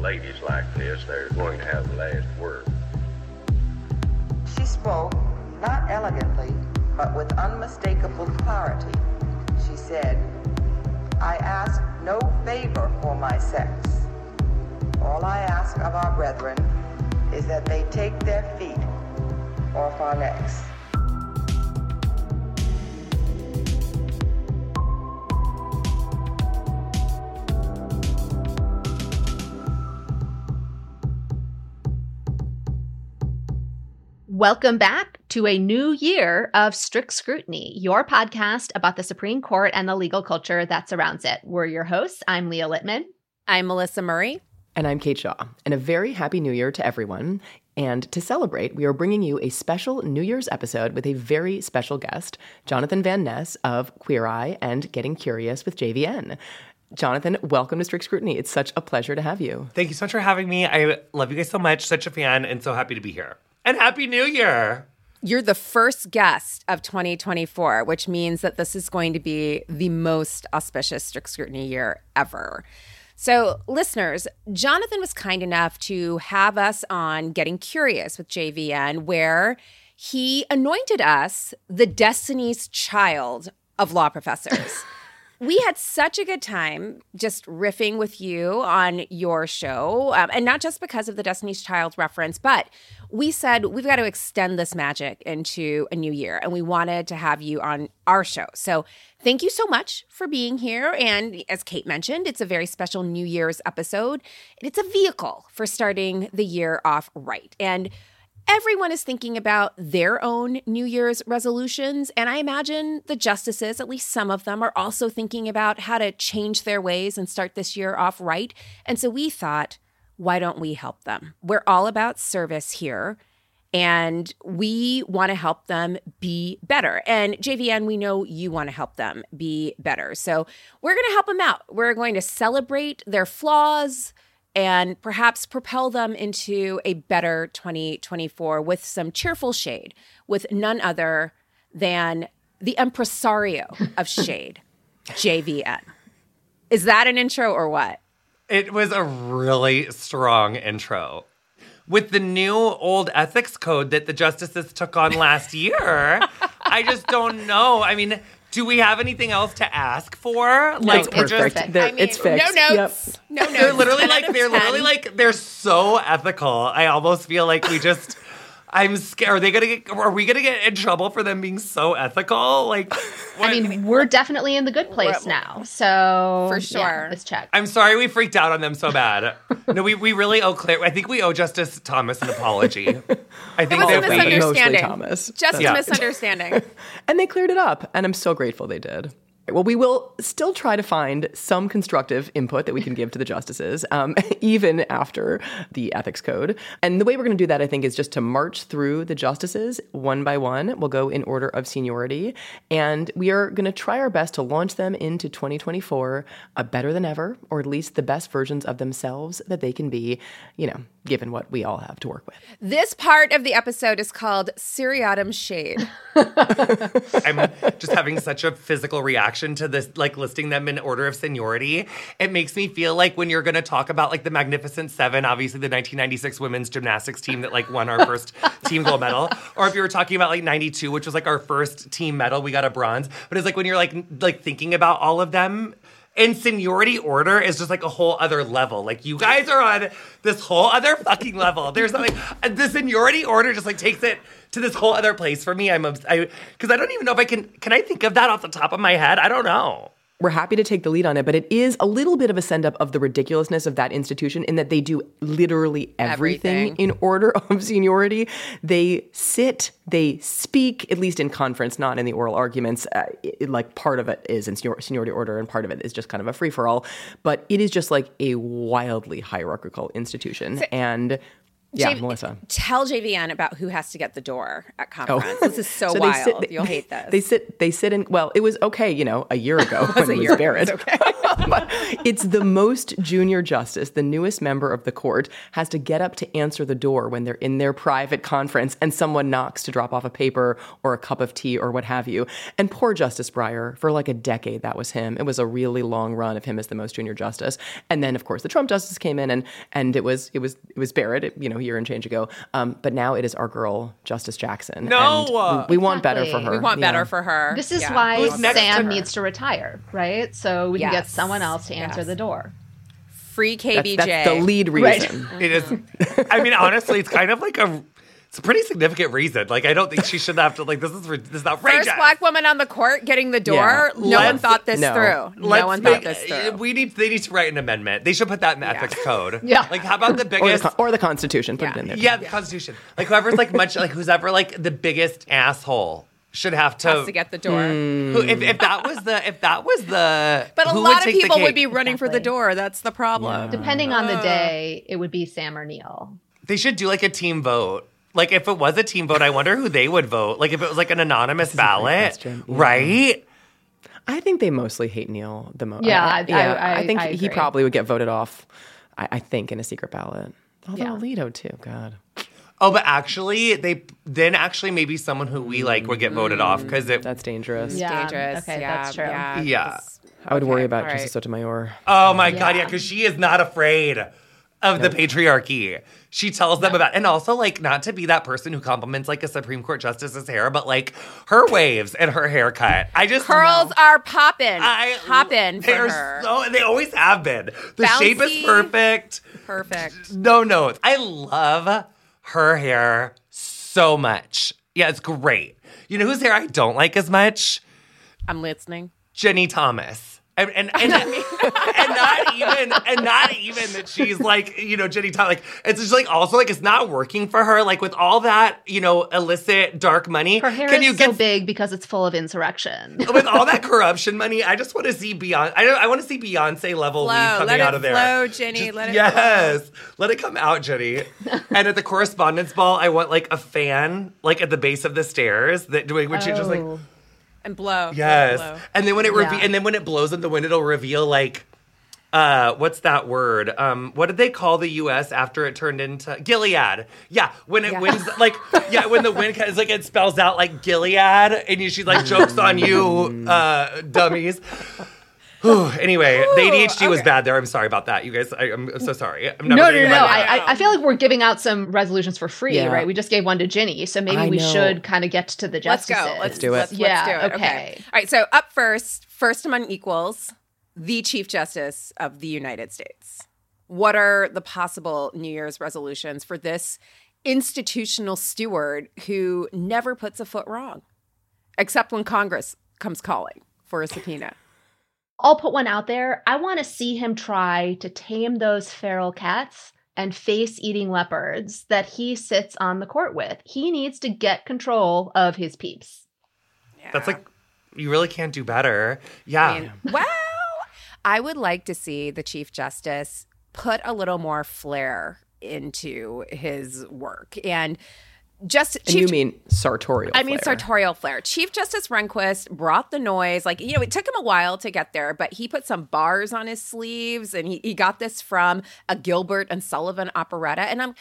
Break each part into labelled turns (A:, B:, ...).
A: Ladies like this, they're going to have the last word.
B: She spoke, not elegantly, but with unmistakable clarity. She said, I ask no favor for my sex. All I ask of our brethren is that they take their feet off our necks.
C: Welcome back to a new year of Strict Scrutiny, your podcast about the Supreme Court and the legal culture that surrounds it. We're your hosts. I'm Leah Littman.
D: I'm Melissa Murray.
E: And I'm Kate Shaw. And a very happy new year to everyone. And to celebrate, we are bringing you a special New Year's episode with a very special guest, Jonathan Van Ness of Queer Eye and Getting Curious with JVN. Jonathan, welcome to Strict Scrutiny. It's such a pleasure to have you.
F: Thank you so much for having me. I love you guys so much. Such a fan and so happy to be here. And Happy New Year.
D: You're the first guest of 2024, which means that this is going to be the most auspicious strict scrutiny year ever. So, listeners, Jonathan was kind enough to have us on Getting Curious with JVN, where he anointed us the Destiny's Child of law professors. we had such a good time just riffing with you on your show. Um, and not just because of the Destiny's Child reference, but we said we've got to extend this magic into a new year. And we wanted to have you on our show. So thank you so much for being here. And as Kate mentioned, it's a very special New Year's episode. It's a vehicle for starting the year off right. And everyone is thinking about their own New Year's resolutions. And I imagine the justices, at least some of them, are also thinking about how to change their ways and start this year off right. And so we thought, why don't we help them? We're all about service here. And we want to help them be better. And JVN, we know you want to help them be better. So we're going to help them out. We're going to celebrate their flaws, and perhaps propel them into a better 2024 with some cheerful shade, with none other than the impresario of shade, JVN. Is that an intro or what?
F: It was a really strong intro. With the new old ethics code that the justices took on last year, I just don't know. I mean, do we have anything else to ask for?
E: No, like, it's perfect. Just,
D: I mean, it's fixed. No notes. Yep. No notes.
F: They're literally like they're literally like they're so ethical. I almost feel like we just. I'm scared. Are they gonna get? Are we gonna get in trouble for them being so ethical? Like,
C: what? I mean, we're definitely in the good place now. So
D: for sure, yeah,
C: let's check.
F: I'm sorry we freaked out on them so bad. no, we, we really owe Claire. I think we owe Justice Thomas an apology. I think
D: it was a misunderstanding.
E: Thomas.
D: Just yeah. a misunderstanding.
E: and they cleared it up, and I'm so grateful they did. Well, we will still try to find some constructive input that we can give to the justices, um, even after the ethics code. And the way we're going to do that, I think, is just to march through the justices one by one. We'll go in order of seniority. And we are going to try our best to launch them into 2024 uh, better than ever, or at least the best versions of themselves that they can be, you know, given what we all have to work with.
D: This part of the episode is called Seriatim Shade.
F: I'm just having such a physical reaction to this, like listing them in order of seniority. It makes me feel like when you're going to talk about like the Magnificent Seven, obviously the 1996 women's gymnastics team that like won our first team gold medal, or if you were talking about like 92, which was like our first team medal, we got a bronze. But it's like when you're like like thinking about all of them, and seniority order is just like a whole other level. Like you guys are on this whole other fucking level. There's something the seniority order just like takes it to this whole other place for me. I'm I because I don't even know if I can can I think of that off the top of my head. I don't know.
E: We're happy to take the lead on it, but it is a little bit of a send up of the ridiculousness of that institution in that they do literally everything,
D: Everything.
E: in order of seniority. They sit, they speak, at least in conference, not in the oral arguments. Uh, it- like part of it is in senior- seniority order, and part of it is just kind of a free for all. But it is just like a wildly hierarchical institution. and yeah,
D: J-
E: Melissa.
D: Tell JVN about who has to get the door at oh. conference. This is so,
E: they
D: wild.
E: sit- they-
D: You'll hate this.
E: They sit. They sit in. Well, it was okay. You know, a year ago when it was
D: year.
E: Barrett.
D: It's okay.
E: but it's the most junior justice, the newest member of the court, has to get up to answer the door when they're in their private conference and someone knocks to drop off a paper or a cup of tea or what have you. And poor Justice Breyer, for like a decade, that was him. It was a really long run of him as the most junior justice. And then, of course, the Trump justice came in, and and it was it was it was Barrett, you know, a year and change ago. Um, but now it is our girl, Justice Jackson.
F: No!
E: And we, we want better for her.
D: we want
E: Yeah.
D: better for her.
C: This is
D: Yeah.
C: why
F: Who's next to
C: Sam needs to retire, right? So we can get someone else to answer
D: Yes.
C: the door.
D: free KBJ.
E: that's the lead
C: Right.
E: reason.
F: It is. I mean, honestly, it's kind of like a. It's a pretty significant reason. Like, I don't think she should have to. Like, this is this is outrageous.
D: First black woman on the court getting the door.
E: Yeah.
D: No one
F: Let's-
D: thought this
E: no.
D: through.
F: Let's
D: no one
F: make-
D: thought this eh, through.
F: We need. They need to write an amendment. They should put that in the ethics code.
C: Yeah.
F: Like, how about the
E: Or the,
F: biggest?
E: or the Constitution. Put
D: Yeah.
E: it in there.
F: yeah, the Constitution. Like, whoever's like much like who's ever like the biggest asshole should have to.
D: Has to get the door. Hmm.
F: who, if, if that was the if that was the
D: But a lot of people would be running for the door. That's the problem.
C: Depending on the day, it would be Sam or Neil.
F: They should do like a team vote. Like if it was a team vote, I wonder who they would vote. Like if it was like an anonymous ballot.
E: Yeah. Mm-hmm.
F: right?
E: I think they mostly hate Neil the most.
C: Yeah, I- I- I-
E: think
C: I
E: he probably would get voted off. I, I think in a secret ballot. Although
C: Yeah.
E: Alito too. God.
F: Oh, but actually, they then actually maybe someone who we like would get voted off because it.
E: That's dangerous.
C: Yeah.
D: Dangerous.
C: Okay,
D: yeah,
C: that's true.
D: Yeah.
F: Yeah.
E: I would worry
D: okay,
E: about
D: all right.
E: Justice Sotomayor.
F: Oh my god, yeah,
C: Yeah.
F: because she is not afraid of the patriarchy. She tells them about, and also like not to be that person who compliments like a Supreme Court justice's hair, but like her waves and her haircut. I just
D: Curls are popping.
F: I
D: popping
F: they're
D: her.
F: So, they always have been. The shape is perfect.
D: Perfect.
F: No notes. I love her hair so much. Yeah, it's great. You know whose hair I don't like as much?
D: I'm listening.
F: Ginny Thomas. And and, and, and not even and not even that she's like, you know, Ginny Thomas. Like it's just like also like it's not working for her. Like with all that, you know, illicit dark money.
C: Her hair
F: can
C: is
F: you
C: so
F: get
C: big because it's full of insurrection.
F: with all that corruption money, I just want to see Beyonce. I, I want to see Beyonce level
D: Flow.
F: weed coming out of there.
D: flow, Ginny. Let it
F: yes, let it come out, Ginny. and at the correspondence ball, I want like a fan, like at the base of the stairs that doing when she just like
C: Oh.
D: And blow.
F: yes.
D: Blow.
F: And then when it reve-
C: Yeah.
F: and then when it blows in the wind, it'll reveal like. Uh, what's that word? Um, what did they call the U.S. after it turned into Gilead? Yeah, when it
D: Yeah.
F: wins, like, yeah, when the wind is like it spells out like Gilead, and you, she's like, "Jokes on you, uh, dummies." Whew, anyway, the ADHD was bad there. I'm sorry about that, you guys. I, I'm so sorry. I'm never
C: No, no, no, no. I, I- I feel like we're giving out some resolutions for free,
E: Yeah.
C: right? We just gave one to Ginny, so maybe
E: I
C: we
E: know.
C: should kind of get to the
D: Let's go. Let's
E: do it.
D: Let's, let's
C: Yeah,
D: do it.
C: okay.
D: All right. So up first, first among equals, the Chief Justice of the United States. What are the possible New Year's resolutions for this institutional steward who never puts a foot wrong, except when Congress comes calling for a subpoena?
C: I'll put one out there. I want to see him try to tame those feral cats and face eating leopards that he sits on the court with. He needs to get control of his peeps.
F: That's like you really can't do better. Yeah.
D: I mean, well, I would like to see the Chief Justice put a little more flair into his work and just
E: And you mean sartorial?
D: I mean,
E: flair.
D: sartorial flair. Chief Justice Rehnquist brought the noise. Like, you know, it took him a while to get there, but he put some bars on his sleeves and he, he got this from a Gilbert and Sullivan operetta. And I'm,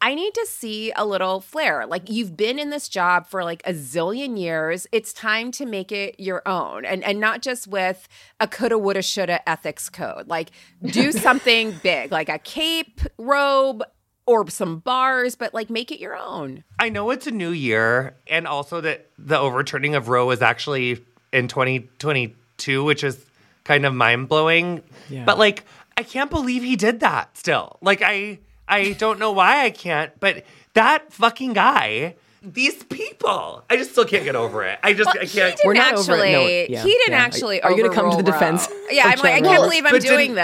D: I need to see a little flair. Like, you've been in this job for like a zillion years. It's time to make it your own and, and not just with a coulda, woulda, shoulda ethics code. Like, do something big, like a cape, robe, or some bars, but like make it your own.
F: I know it's a new year, and also that the overturning of Roe is actually in 2022, which is kind of mind blowing.
E: Yeah.
F: But like, I can't believe he did that. Still, like, I I don't know why I can't, but that fucking guy these people. I just still can't get over it. I just I can't.
D: didn't
E: We're not over
D: actually.
E: it. No, yeah,
D: he didn't
E: yeah.
D: actually.
E: Are you gonna come to the defense
D: Roe. Yeah, I'm like, I can't believe I'm
F: But
D: doing
F: didn't-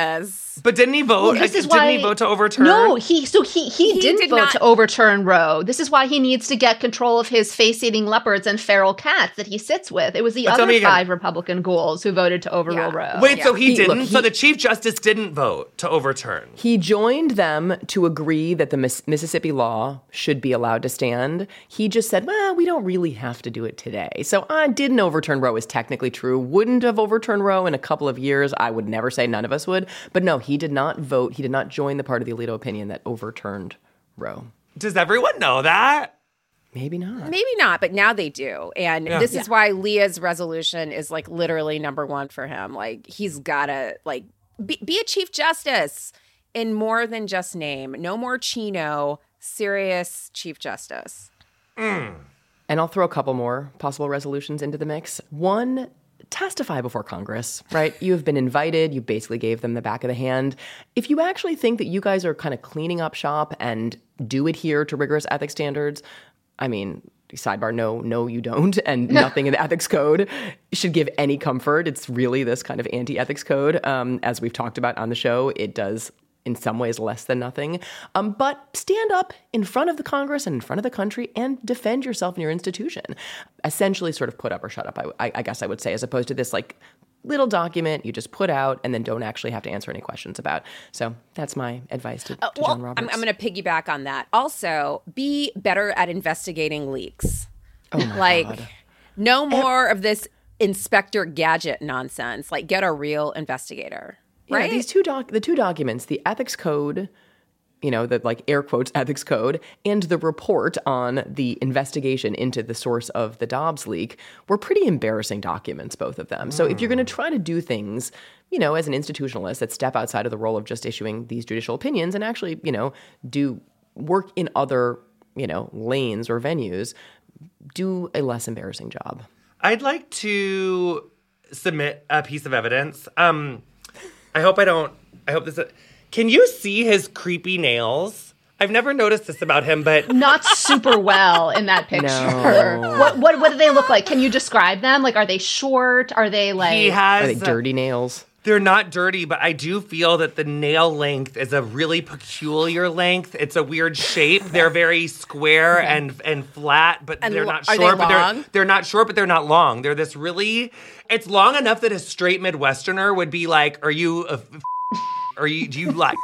D: this.
F: But didn't he vote?
C: Well, this is
F: didn't
C: why
F: he vote to overturn?
C: No, he so he he,
D: He
C: didn't
D: did
C: vote
D: not-
C: to overturn Roe. This is why he needs to get control of his face-eating leopards and feral cats that he sits with. It was the
F: uh, But
C: other five Republican ghouls who voted to overrule
D: Yeah.
C: Roe.
F: Wait, so he,
E: He-
F: didn't? so
E: he-
F: the chief justice didn't vote to overturn.
E: He joined them to agree that the Miss- Mississippi law should be allowed to stand. He just said, well, we don't really have to do it today. So I didn't overturn Roe is technically true. Wouldn't have overturned Roe in a couple of years. I would never say none of us would. But no, he did not vote. He did not join the part of the Alito opinion that overturned Roe.
F: Does everyone know that?
E: Maybe not.
D: Maybe not, but now they do. And
F: Yeah.
D: this is why Leah's resolution is like literally number one for him. Like he's gotta like be, be a chief justice in more than just name. No more Chino, serious chief justice. Mm.
E: And I'll throw a couple more possible resolutions into the mix. One, testify before Congress, right? You have been invited. You basically gave them the back of the hand. If you actually think that you guys are kind of cleaning up shop and do adhere to rigorous ethics standards, I mean, sidebar, no, no, you don't. And nothing in the ethics code should give any comfort. It's really this kind of anti ethics code. Um, as we've talked about on the show, it does in some ways less than nothing. Um, but stand up in front of the Congress and in front of the country and defend yourself and your institution. Essentially, sort of put up or shut up, I, I, I guess I would say, as opposed to this like little document you just put out and then don't actually have to answer any questions about. So that's my advice to, to
D: well,
E: John
D: I'm,
E: Roberts.
D: I'm going to piggyback on that. Also, be better at investigating leaks.
E: Oh
D: like, no more of this Inspector Gadget nonsense. Like, get a real investigator.
E: Yeah,
D: Right?
E: these two doc the two documents, the ethics code, you know, the like air quotes ethics code, and the report on the investigation into the source of the Dobbs leak were pretty embarrassing documents, both of them. So if you're going to try to do things, you know, as an institutionalist that step outside of the role of just issuing these judicial opinions and actually, you know, do work in other, you know, lanes or venues, do a less embarrassing job.
F: I'd like to submit a piece of evidence. Um, I hope I don't. I hope this. Can you see his creepy nails? I've never noticed this about him, but
C: Not super well in that picture.
E: No.
C: What, what what do they look like? Can you describe them? Like, are they short? Are they like?
F: he
E: Are
F: has.
E: they dirty nails?
F: They're not dirty, but I do feel that the nail length is a really peculiar length. It's a weird shape. They're very square and and flat, but
D: And
F: they're
D: lo-
F: not
D: they
F: short. but they're they're not short, but they're not long. They're this really. It's long enough that a straight Midwesterner would be like, "Are you a? F- are you? Do you like?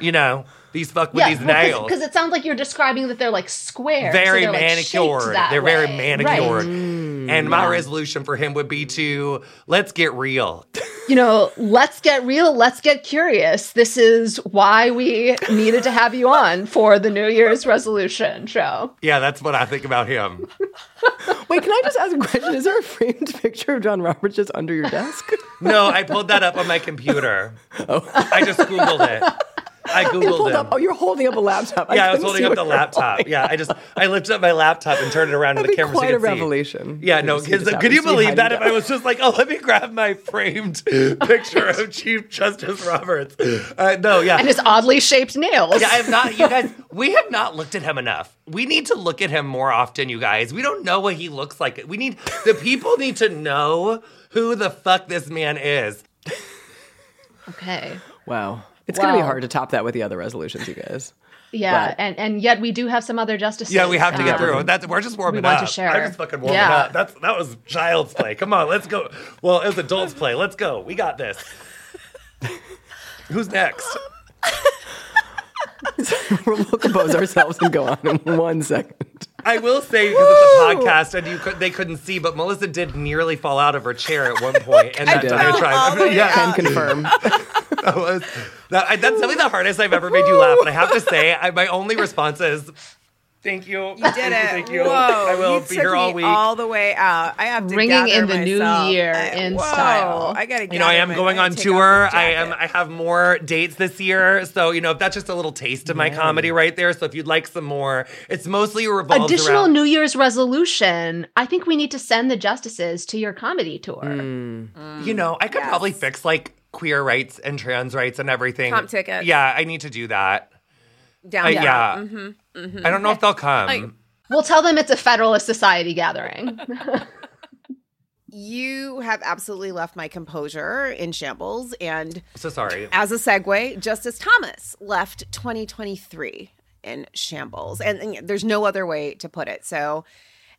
F: You know these fuck with
C: yeah,
F: these nails."
C: because it sounds like you're describing that they're like square, so
F: very
C: they're, like,
F: manicured.
C: that
F: They're very manicured.
C: Right.
F: And my resolution for him would be to let's get real.
C: you know, let's get real, let's get curious. This is why we needed to have you on for the New Year's resolution show.
F: Yeah, that's what I think about him.
E: Wait, can I just ask a question? Is there a framed picture of John Roberts just under your desk?
F: No, I pulled that up on my computer. Oh. I just Googled it. I
E: You
F: Googled
E: pulled
F: it.
E: up. Oh, you're holding up a laptop.
F: yeah, I was holding up
E: what
F: the laptop. Yeah, I just I lifted up my laptop and turned it around to the
E: That'd be
F: camera. so
E: quite
F: you
E: a
F: could see.
E: revelation.
F: Yeah, no,
E: You
F: because could you believe that if. I was just like, oh, let me grab my framed picture of Chief Justice Roberts? Uh, no, yeah.
C: And his oddly shaped nails.
F: Yeah, I have not. You guys, we have not looked at him enough. We need to look at him more often, you guys. We don't know what he looks like. We need the people need to know who the fuck this man is.
C: Okay.
E: Wow. It's going to be hard to top that with the other resolutions, you guys.
C: Yeah,
E: But-
C: and and yet we do have some other justices.
F: Yeah, we have to get
C: um,
F: through. That's we're just warming
C: want
F: up.
C: to share.
F: I'm just fucking warming
C: Yeah.
F: up. That's that was child's play. Come on, let's go. Well, it was adults play. Let's go. We got this. Who's next?
E: we'll compose ourselves and go on in one second.
F: I will say because it's a podcast and you could they couldn't see, but Melissa did nearly fall out of her chair at one point, and that
E: did.
F: diatribe.
D: all the way
F: yeah,
E: Can confirm.
F: that was that, I, that's definitely the hardest I've ever made you laugh. And I have to say, I, my only response is, "Thank you,
G: You did
F: thank
G: it.
F: You, thank you.
G: Whoa,
F: I will
G: you
F: be
G: took
F: here all week."
G: all the way out. I have to
C: Ringing in the new year
G: I-
C: in
G: whoa,
C: style.
G: I gotta.
F: you know, I am
G: my-
F: going
G: I
F: on
G: gotta take off
F: tour. I am. I have more dates this year, so you know, if that's just a little taste of my comedy right there. So if you'd like some more, it's mostly revolves
C: Additional
F: around.
C: New Year's resolution. I think we need to send the justices to your comedy tour. Hmm. Mm.
F: you know, I could probably fix like queer rights and trans rights and everything.
D: Comp tickets.
F: Yeah, I need to do that.
D: Down
F: I-
D: down.
F: yeah.
D: Mm-hmm.
F: I don't know if they'll come.
D: Like,
C: We'll tell them it's a Federalist Society gathering.
D: you have absolutely left my composure in shambles. And
F: So sorry.
D: as a segue, Justice Thomas left 2023 in shambles. And, and there's no other way to put it. So,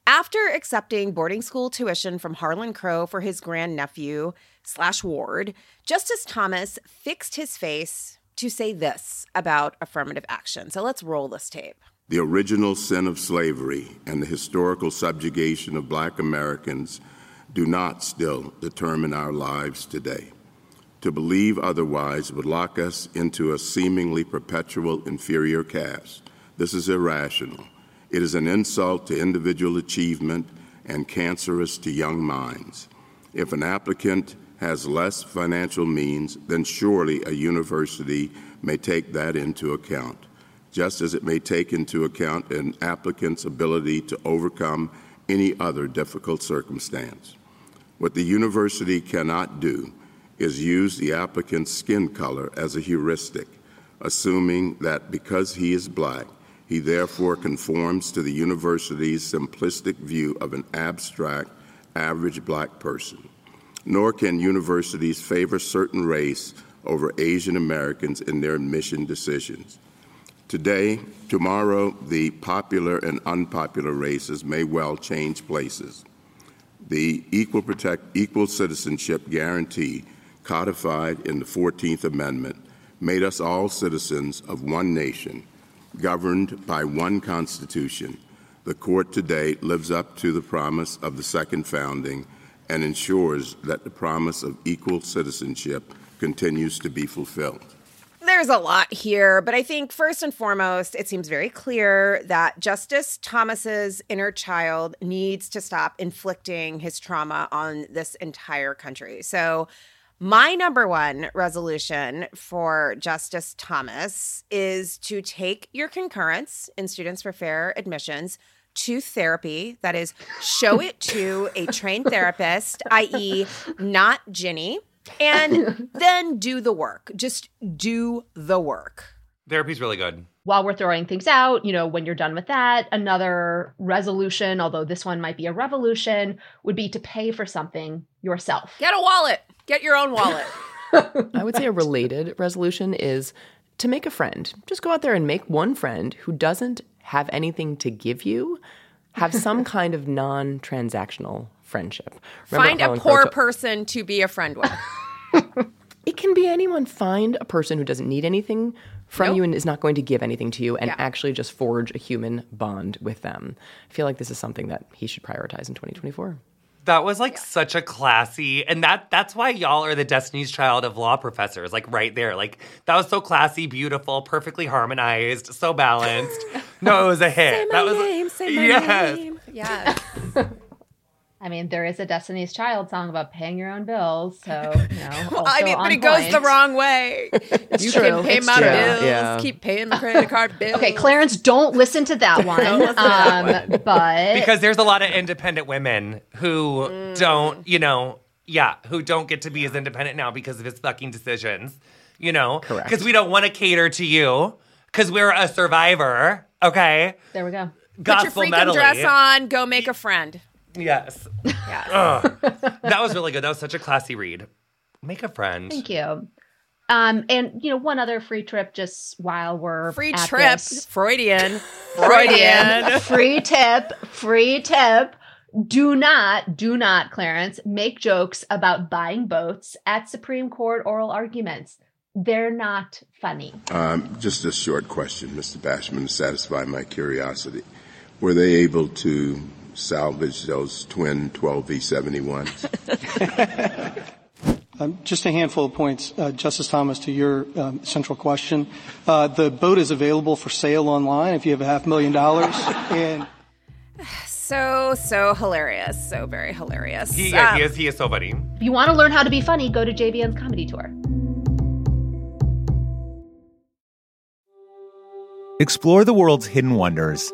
D: after accepting boarding school tuition from Harlan Crow for his grandnephew slash ward, Justice Thomas fixed his face to say this about affirmative action. So let's roll this tape.
G: The original sin of slavery and the historical subjugation of black Americans do not still determine our lives today. To believe otherwise would lock us into a seemingly perpetual inferior caste. This is irrational. It is an insult to individual achievement and cancerous to young minds. If an applicant has less financial means, then surely a university may take that into account, just as it may take into account an applicant's ability to overcome any other difficult circumstance. What the university cannot do is use the applicant's skin color as a heuristic, assuming that because he is black, he therefore conforms to the university's simplistic view of an abstract, average black person. Nor can universities favor certain race over Asian Americans in their admission decisions. Today, tomorrow, the popular and unpopular races may well change places. The equal, protect, equal citizenship guarantee codified in the 14th Amendment made us all citizens of one nation, governed by one Constitution. The court today lives up to the promise of the second founding and ensures that the promise of equal citizenship continues to be fulfilled.
D: There's a lot here, but I think first and foremost, it seems very clear that Justice Thomas's inner child needs to stop inflicting his trauma on this entire country. So, my number one resolution for Justice Thomas is to take your concurrence in Students for Fair Admissions to therapy. That is, show it to a trained therapist, i.e., not Ginny, and then do the work. Just do the work.
F: Therapy's really good.
C: While we're throwing things out, you know, when you're done with that, another resolution, although this one might be a revolution, would be to pay for something yourself.
D: Get a wallet. Get your own wallet.
E: I would say a related resolution is to make a friend. Just go out there and make one friend who doesn't have anything to give you. Have some kind of non transactional friendship. Remember
D: Find a poor person to be a friend with.
E: It can be anyone. Find a person who doesn't need anything from
D: Nope.
E: you and is not going to give anything to you and
D: Yeah.
E: actually just forge a human bond with them. I feel like this is something that he should prioritize in 2024.
F: That was like such a classy, and that that's why y'all are the Destiny's Child of law professors, like right there. Like that was so classy, beautiful, perfectly harmonized, so balanced. no, it was a hit.
D: say my
F: that was
D: name. Say my
F: yes.
D: name. Yes.
C: I mean, there is a Destiny's Child song about paying your own bills, so you know.
D: Well, I
C: also
D: mean, but
C: on
D: it goes the wrong way. you
E: true.
D: can pay
E: It's
D: my
E: true.
D: bills.
E: Yeah.
D: Keep paying my credit card bills.
C: Okay, Clarence, don't listen to that one. um, but
F: Because there's a lot of independent women who don't, you know, yeah, who don't get to be as independent now because of his fucking decisions. You know,
E: Correct.
F: Because we don't want to cater to you because we're a survivor. Okay,
C: there we go.
D: Put your freaking
F: medley.
D: dress on. Go make a friend.
F: Yes.
D: Yeah.
F: That was really good. That was such a classy read. Make a friend.
C: Thank you. Um, and you know, one other free trip just while we're
D: Free
C: at
D: trip.
C: this.
D: Freudian. Freudian.
C: free tip, free tip. Do not, do not, Clarence, make jokes about buying boats at Supreme Court oral arguments. They're not funny.
G: Um, just a short question, Mr. Bashman, to satisfy my curiosity. Were they able to salvage those twin 12V71s?
H: Um, Just a handful of points, uh, Justice Thomas, to your um, central question. Uh, The boat is available for sale online if you have a half million dollars. And
D: So, so hilarious. So very hilarious.
F: He, yeah, he
D: Um,
F: is. He is so funny.
C: If you want to learn how to be funny, go to JVN's comedy tour.
I: Explore the world's hidden wonders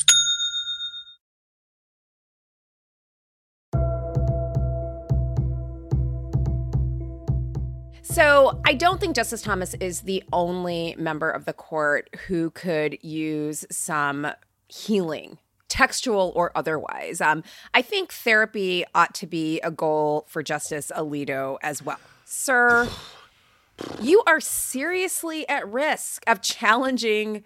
D: So I don't think Justice Thomas is the only member of the court who could use some healing textual or otherwise. Um, I think therapy ought to be a goal for Justice Alito as well. Sir, you are seriously at risk of challenging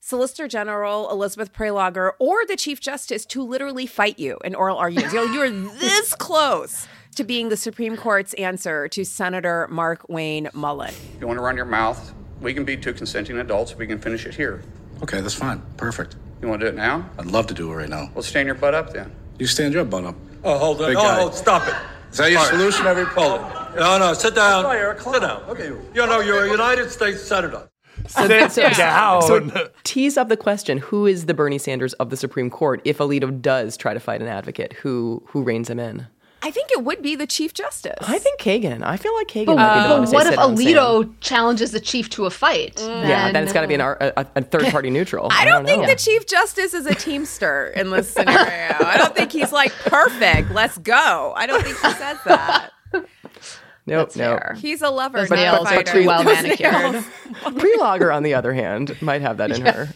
D: Solicitor General Elizabeth Prelogar or the Chief Justice to literally fight you in oral arguments. You know, you're this close to being the Supreme Court's answer to Senator Markwayne Mullin.
J: If you want to run your mouth, we can be two consenting adults. We can finish it here.
K: Okay, that's fine. Perfect.
J: You want to do it now?
K: I'd love to do it right now.
J: Well, stand your butt up then.
K: You stand your butt up.
L: Oh, hold on.
K: Big
L: Oh,
K: guy.
L: oh, stop it.
K: Is that your
L: All right.
K: solution? Every
L: Hold it. No, no, sit down. Sit down. Okay. You know, you're a United States Senator.
F: Sit down.
E: So tease up the question: Who is the Bernie Sanders of the Supreme Court if Alito does try to fight an advocate? Who who reins him in?
D: I think it would be the Chief Justice.
E: I think Kagan. I feel like Kagan
C: But,
E: might be the
C: but
E: one to say
C: what if
E: sit down,
C: Alito challenges the chief to a fight? Mm.
E: Yeah, then it's got to be an, a, a third party neutral.
D: I don't think
E: know.
D: the Chief Justice is a teamster in this scenario. I don't think he's like perfect. Let's go. I don't think he says that.
E: Nope, nope.
D: He's a lover.
C: Those
D: not a
C: nails are too well manicured.
D: nails.
E: Prelogar, on the other hand, might have that in her.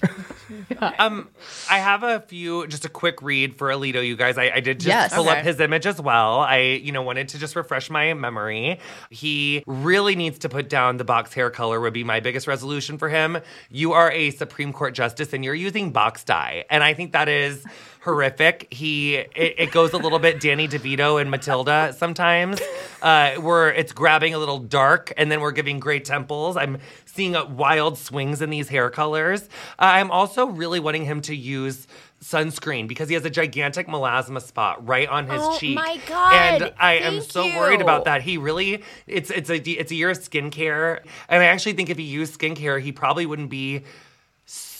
F: Um, I have a few, just a quick read for Alito, you guys. I, I did just
C: Yes.
F: pull
D: Okay.
F: up his image as well. I, you know, wanted to just refresh my memory. He really needs to put down the box hair color. Would be my biggest resolution for him. You are a Supreme Court justice, and you're using box dye, and I think that is horrific. He, it, it goes a little bit Danny DeVito and Matilda sometimes, uh, where it's grabbing a little dark, and then we're giving gray temples. I'm seeing uh, wild swings in these hair colors. Uh, I'm also really wanting him to use sunscreen because he has a gigantic melasma spot right on his
D: Oh
F: cheek.
D: my God,
F: And I am so
D: you.
F: worried about that. He really it's it's a it's a year of skincare. And I actually think if he used skincare, he probably wouldn't be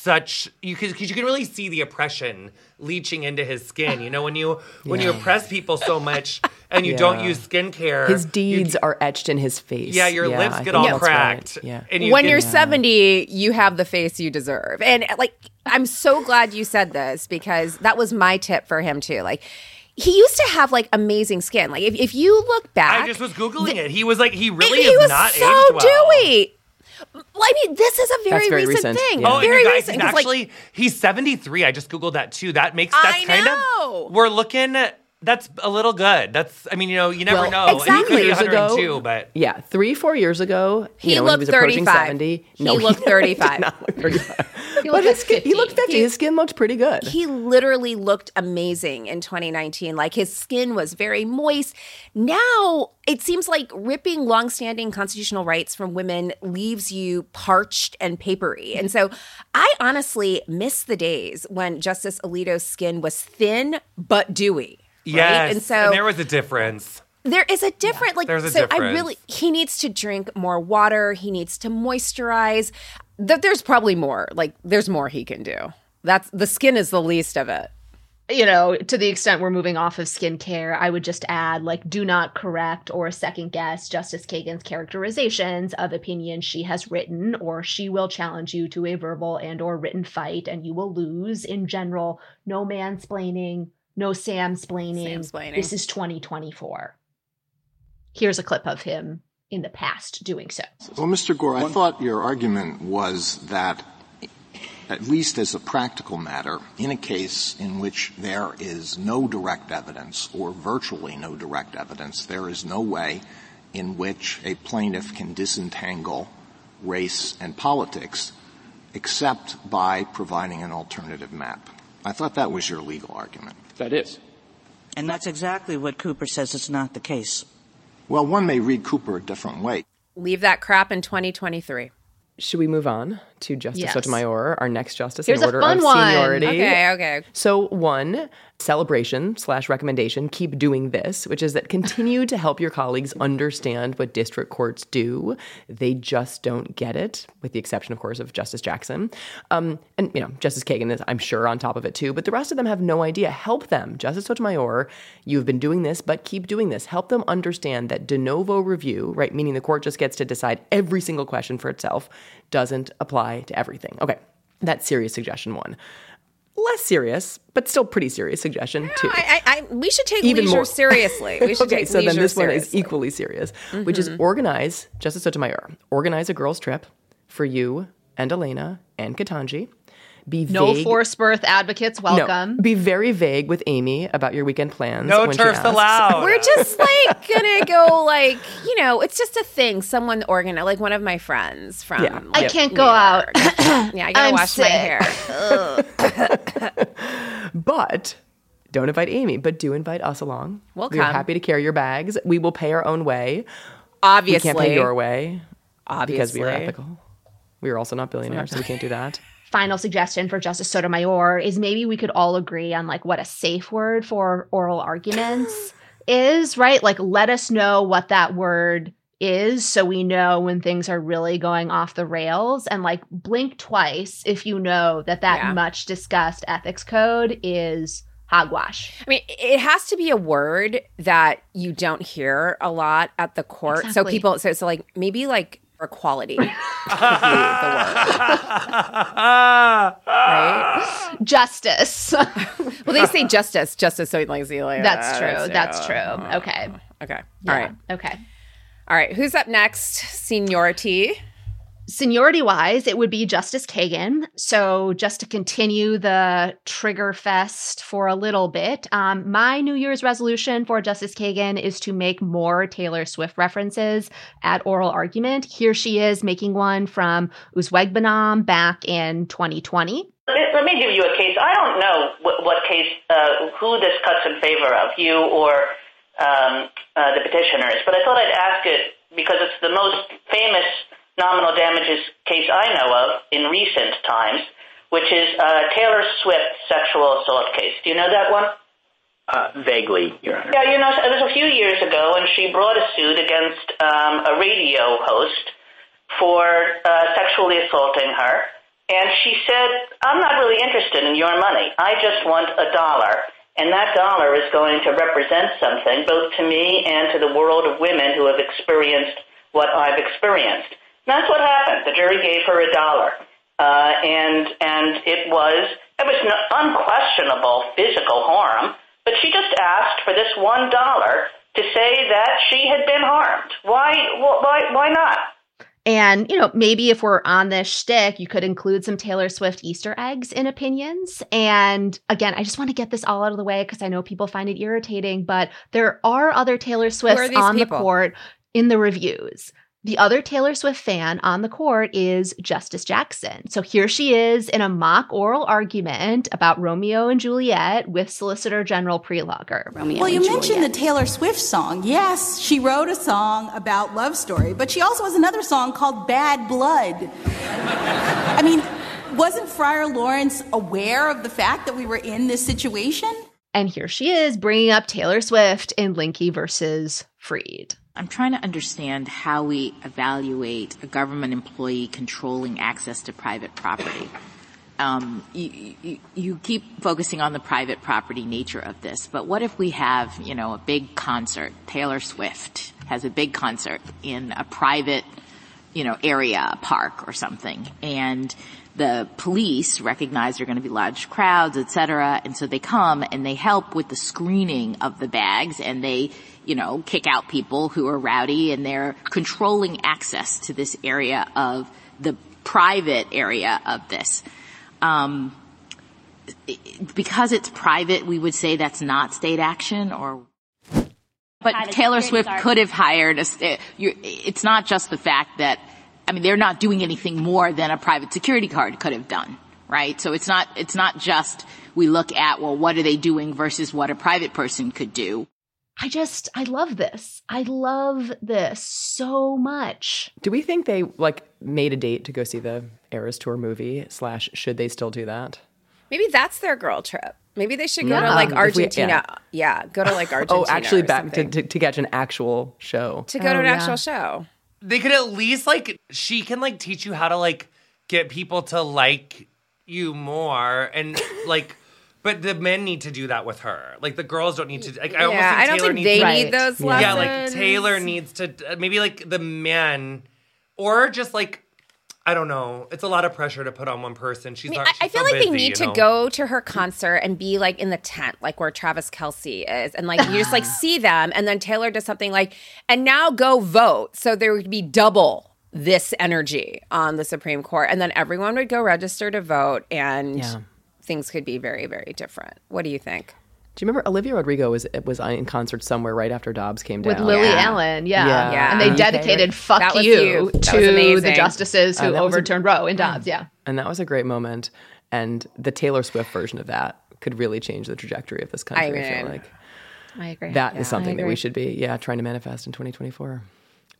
F: such you could because you can really see the oppression leaching into his skin. You know, when you when you oppress people so much and you don't use skincare,
E: His
F: you-
E: deeds are etched in his face.
F: yeah, your lips get all
E: that's right.
F: cracked.
E: Yeah.
F: and you
D: when
F: get-
D: you're 70, you have the face you deserve. And like, I'm so glad you said this because that was my tip for him too. Like, he used to have like amazing skin. Like, if, if you look back,
F: I just was googling it. He was like, he really
D: he
F: is
D: was
F: not
D: so
F: aged well.
D: dewy. Well, I mean, this is a very,
E: very
D: recent,
E: recent,
D: thing.
E: yeah.
F: Oh, and
D: very
F: you guys,
D: recent.
F: he's
D: 'cause, like,
F: actually he's 73. I just googled that too. That makes that's
D: I
F: kind
D: know.
F: of we're looking that's a little good. That's I mean, you know, you never
E: Well,
F: know. And he could
D: exactly.
F: be
E: Years ago-
F: 102, but
E: Yeah, three, four years ago,
D: He
E: you know,
D: looked
E: when he was approaching
D: 35.
E: 70.
D: He looked 35.
E: did not look 35.
C: He
E: but
C: looked
E: his
C: like
E: skin, he looked
C: 50.
E: 50. His skin looked pretty good.
D: he literally looked amazing in 2019. Like his skin was very moist. Now it seems like ripping longstanding constitutional rights from women leaves you parched and papery. And so I honestly miss the days when Justice Alito's skin was thin but dewy. Right?
F: yes.
D: And so
F: there was a difference.
D: there is a different like
F: there's a
D: so I
F: difference.
D: really he needs to drink more water, he needs to moisturize. Th- there's probably more. Like there's more he can do. That's the skin is the least of it.
C: you know, to the extent we're moving off of skincare, I would just add like do not correct or second guess Justice Kagan's characterizations of opinions she has written or she will challenge you to a verbal and or written fight and you will lose in general. No mansplaining, no Samsplaining.
D: Samsplaining.
C: This is 2024. Here's a clip of him in the past doing so.
M: Well, Mr. Gore, I thought your argument was that, at least as a practical matter, in a case in which there is no direct evidence or virtually no direct evidence, there is no way in which a plaintiff can disentangle race and politics except by providing an alternative map. I thought that was your legal argument.
J: That is.
N: And that's exactly what Cooper says is not the case.
M: Well, one may read Cooper a different way.
D: Leave that crap in 2023.
E: Should we move on to Justice
D: Yes.
E: Sotomayor, our next justice
D: Here's
E: in
D: a
E: order
D: fun
E: of
D: one.
E: seniority?
D: Okay, okay.
E: So one celebration slash recommendation: keep doing this, which is that continue to help your colleagues understand what district courts do. They just don't get it, with the exception, of course, of Justice Jackson, um, and you know Justice Kagan is, I'm sure, on top of it too. But the rest of them have no idea. Help them, Justice Sotomayor. You've been doing this, but keep doing this. Help them understand that de novo review, right, meaning the court just gets to decide every single question for itself, doesn't apply to everything. Okay, that's serious suggestion one. Less serious, but still pretty serious suggestion two.
D: I, I, I, we should take
E: Even
D: leisure
E: more.
D: seriously. We should
E: okay,
D: take
E: so then this one is equally serious, which is
D: Mhm.
E: organize Justice Sotomayor. Organize a girls' trip for you and Elena and Ketanji. Be
C: No
E: vague.
C: forced birth advocates
E: No,
C: welcome.
E: be very vague with Amy about your weekend plans.
F: No
E: when she
F: turfs
E: asks.
F: allowed.
D: We're just like gonna go like you know it's just a thing. Someone organized like one of my friends from.
E: Yeah.
C: I can't
D: New
C: go out.
D: Yeah, I gotta
C: I'm
D: wash my hair.
E: But don't invite Amy, but do invite us along.
D: We'll
E: We're happy to carry your bags. We will pay our own way.
D: Obviously,
E: we can't pay your way Obviously, because we are ethical. We are also not billionaires, so we can't do that.
C: Final suggestion for Justice Sotomayor is maybe we could all agree on like what a safe word for oral arguments is, right? Like let us know what that word is so we know when things are really going off the rails and like blink twice if you know that that
D: Yeah.
C: much discussed ethics code is hogwash.
D: I mean, it has to be a word that you don't hear a lot at the court. So people, so so like maybe like equality, right?
C: Justice.
D: Well, they say justice, justice. So like, see, like
C: That's true.
D: so-
C: That's true. Uh-huh. Okay.
D: Okay.
C: Yeah.
D: All right.
C: Okay.
D: All right. Who's up next? Seniority.
C: Seniority wise, it would be Justice Kagan. So, just to continue the trigger fest for a little bit, um, my New Year's resolution for Justice Kagan is to make more Taylor Swift references at oral argument. Here she is making one from Uzuegbunam back in 2020.
O: Let me, let me give you a case. I don't know what, what case, uh, who this cuts in favor of, you or um, uh, the petitioners, but I thought I'd ask it because it's the most famous nominal damages case I know of in recent times, which is uh, Taylor Swift's sexual assault case. Do you know that one?
P: Uh, vaguely, Your Honor.
O: Yeah, you know, it was a few years ago, and she brought a suit against um, a radio host for uh, sexually assaulting her. And she said, I'm not really interested in your money. I just want a dollar. And that dollar is going to represent something both to me and to the world of women who have experienced what I've experienced. And that's what happened. The jury gave her a dollar. Uh, and, and it was, it was unquestionable physical harm, but she just asked for this one dollar to say that she had been harmed. Why, why, why not?
C: And, you know, maybe if we're on this shtick, you could include some Taylor Swift Easter eggs in opinions. And again, I just want to get this all out of the way because I know people find it irritating, but there are other Taylor Swifts on
D: people?
C: the court in the reviews. The other Taylor Swift fan on the court is Justice Jackson. So here she is in a mock oral argument about Romeo and Juliet with Solicitor General Prelogar.
Q: Well, you mentioned the Taylor Swift song. Yes, she wrote a song about love story, but she also has another song called Bad Blood. I mean, wasn't Friar Lawrence aware of the fact that we were in this situation?
C: And here she is bringing up Taylor Swift in Lindke versus Freed.
R: I'm trying to understand how we evaluate a government employee controlling access to private property. Um, you, you, you keep focusing on the private property nature of this, but what if we have, you know, a big concert? Taylor Swift has a big concert in a private, you know, area, a park or something, and the police recognize there are going to be large crowds, et cetera, and so they come and they help with the screening of the bags and they, you know, kick out people who are rowdy and they're controlling access to this area of the private area of this. Um, because it's private, we would say that's not state action or but Taylor Swift could have hired a. st- It's not just the fact that
S: I mean, they're not doing anything more than a private security guard could have done, right? So it's not, it's not just we look at, well, what are they doing versus what a private person could do.
C: I just, I love this. I love this so much.
E: Do we think they like made a date to go see the Eras Tour movie? Slash, should they still do that?
D: Maybe that's their girl trip. Maybe they should go
E: Yeah.
D: to like
E: If we-
D: Argentina.
E: yeah.
D: yeah. go to like oh, Argentina.
E: Oh, actually,
D: or
E: back to, to to catch an actual show.
D: to go to
C: Oh,
D: an
C: yeah.
D: actual show.
F: They could at least like she can like teach you how to like get people to like you more and like but the men need to do that with her. Like the girls don't need to like I almost
D: Yeah,
F: think
D: I don't
F: Taylor
D: think
F: needs
D: they
F: to,
D: need those
F: Yeah, like. Taylor needs to uh, maybe like the men or just like I don't know. It's a lot of pressure to put on one person. She's
D: I, mean,
F: not.
D: I, I feel
F: so
D: like they need
F: you
D: to go to her concert and be like in the tent, like where Travis Kelce is, and like you just like see them, and then Taylor does something like, and now go vote. So there would be double this energy on the Supreme Court, and then everyone would go register to vote, and
E: Yeah.
D: Things could be very, very different. What do you think?
E: Do you remember Olivia Rodrigo was was in concert somewhere right after Dobbs came down
C: With Lily
D: Yeah.
C: Allen, yeah.
E: Yeah.
D: Yeah.
C: And they
E: UK,
C: dedicated
E: right?
C: fuck you,
D: you. That was
C: to the justices
E: Uh,
C: who
E: that was a-
C: overturned Roe and Dobbs, yeah.
E: and that was a great moment. And the Taylor Swift version of that could really change the trajectory of this country. I, feel
D: mean,
E: like
C: I agree.
E: that is
D: Yeah.
E: something that we should be, yeah, trying to manifest in 2024.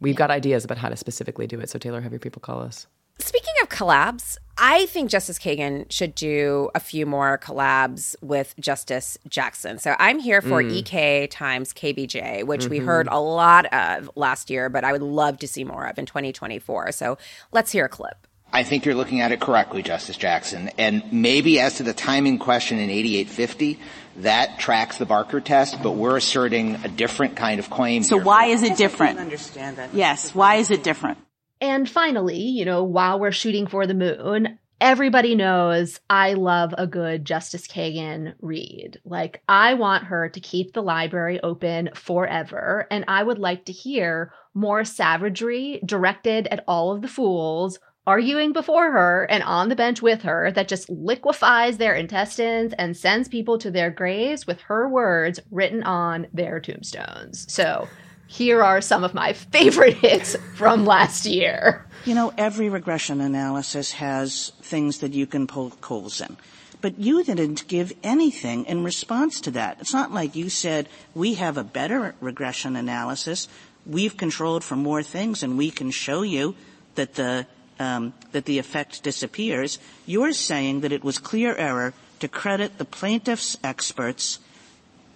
E: We've got ideas about how to specifically do it. So Taylor, have your people call us.
D: Speaking of collabs, I think Justice Kagan should do a few more collabs with Justice Jackson. So I'm here for mm. EK times KBJ, which we mm-hmm. heard a lot of last year, but I would love to see more of in 2024. So let's hear a clip.
T: I think you're looking at it correctly, Justice Jackson. And maybe as to the timing question in 8850, that tracks the Barker test, but we're asserting a different kind of claim.
N: So
T: here.
N: why is it different?
B: understand that.
N: Yes, why is it different?
C: And finally, you know, while we're shooting for the moon, everybody knows I love a good Justice Kagan read. Like, I want her to keep the library open forever, and I would like to hear more savagery directed at all of the fools arguing before her and on the bench with her that just liquefies their intestines and sends people to their graves with her words written on their tombstones. So, here are some of my favorite hits from last year.
N: You know, every regression analysis has things that you can pull holes in. But you didn't give anything in response to that. It's not like you said, we have a better regression analysis. We've controlled for more things and we can show you that the, um, that the effect disappears. You're saying that it was clear error to credit the plaintiff's experts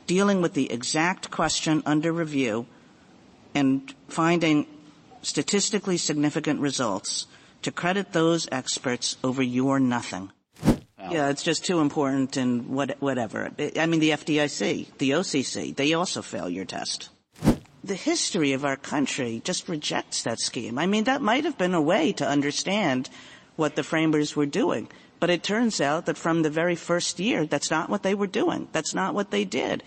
N: dealing with the exact question under review and finding statistically significant results to credit those experts over your nothing. Yeah, it's just too important and what, whatever. I mean, the FDIC, the OCC, they also fail your test. The history of our country just rejects that scheme. I mean, that might have been a way to understand what the framers were doing. But it turns out that from the very first year, that's not what they were doing. That's not what they did.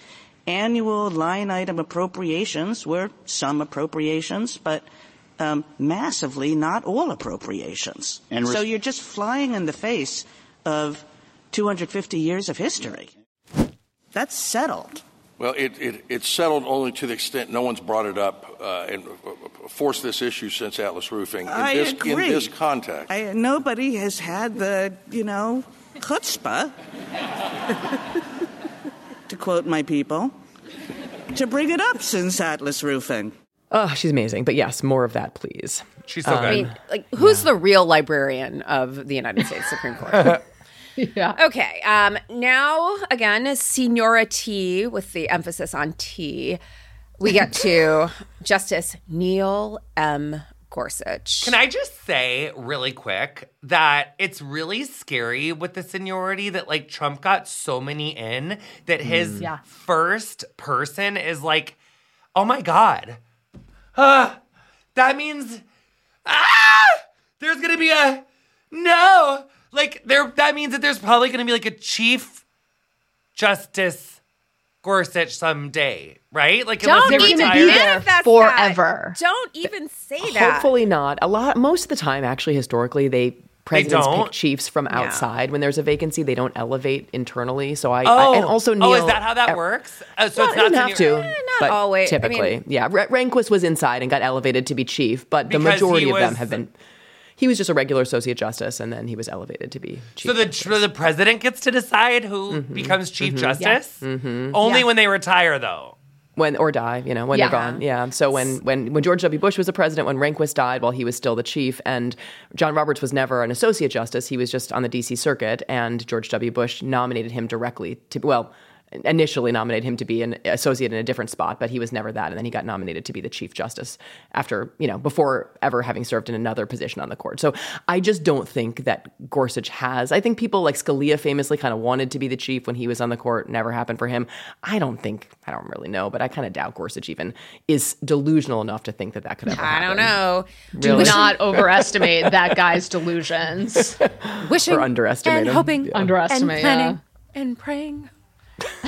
N: Annual line item appropriations were some appropriations, but um, massively not all appropriations.
T: And res-
N: so you're just flying in the face of 250 years of history. That's settled.
U: Well, it, it, it's settled only to the extent no one's brought it up uh, and uh, forced this issue since Atlas Roofing. In
N: I
U: this,
N: agree.
U: In this context.
N: I, nobody has had the, you know, chutzpah, to quote my people, to bring it up since Atlas Roofing.
E: Oh, she's amazing. But yes, more of that, please.
F: She's so
E: Um,
D: I mean, like, who's the real librarian of the United States Supreme Court?
C: yeah.
D: Okay. Um, now, again, seniority with the emphasis on T. We get to Justice Neil M. Gorsuch.
F: Can I just say really quick that it's really scary with the seniority that like Trump got so many in that his
C: Yeah.
F: first person is like, oh my God. Uh, that means ah, there's gonna be a no. Like there that means that there's probably gonna be like a chief justice Gorsuch someday, right? Like
D: Don't
F: unless he
D: even
F: retires-
D: manifest
C: forever.
D: That. Don't even say that.
E: Hopefully not. A lot, most of the time, actually, historically, they presidents
F: don't?
E: pick chiefs from outside when there's a vacancy. They don't elevate internally. So I,
F: Oh,
E: I and also Neil.
F: oh, is that how that works? Uh, so
E: well,
F: it's not
E: don't have
F: senior-
E: to.
D: not
E: but
D: always. I
E: Typically,
D: mean-
E: yeah. Re- Rehnquist was inside and got elevated to be chief, but the majority
F: he
E: of them have been. He was just a regular associate justice, and then he was elevated to be chief.
F: So the so the president gets to decide who becomes chief
E: Mhm.
F: justice.
E: Mhm.
F: Only
E: Yeah.
F: when they retire, though.
E: when or die, you know, when
F: Yeah.
E: they're gone. Yeah. So when when when George W. Bush was the president, when Rehnquist died while he was still the chief, and John Roberts was never an associate justice, he was just on the D.C. circuit, and George W. Bush nominated him directly to well. Initially nominated him to be an associate in a different spot, but he was never that, and then he got nominated to be the chief justice after you know before ever having served in another position on the court. So I just don't think that Gorsuch has. I think people like Scalia famously kind of wanted to be the chief when he was on the court. Never happened for him. I don't think. I don't really know, but I kind of doubt Gorsuch even is delusional enough to think that that could ever.
D: I don't
E: happen.
D: know.
C: Do not overestimate that guy's delusions.
D: Wishing
E: Or underestimate
D: and
E: him.
D: hoping,
E: Yeah.
C: Underestimate,
D: and planning
C: yeah.
D: and praying.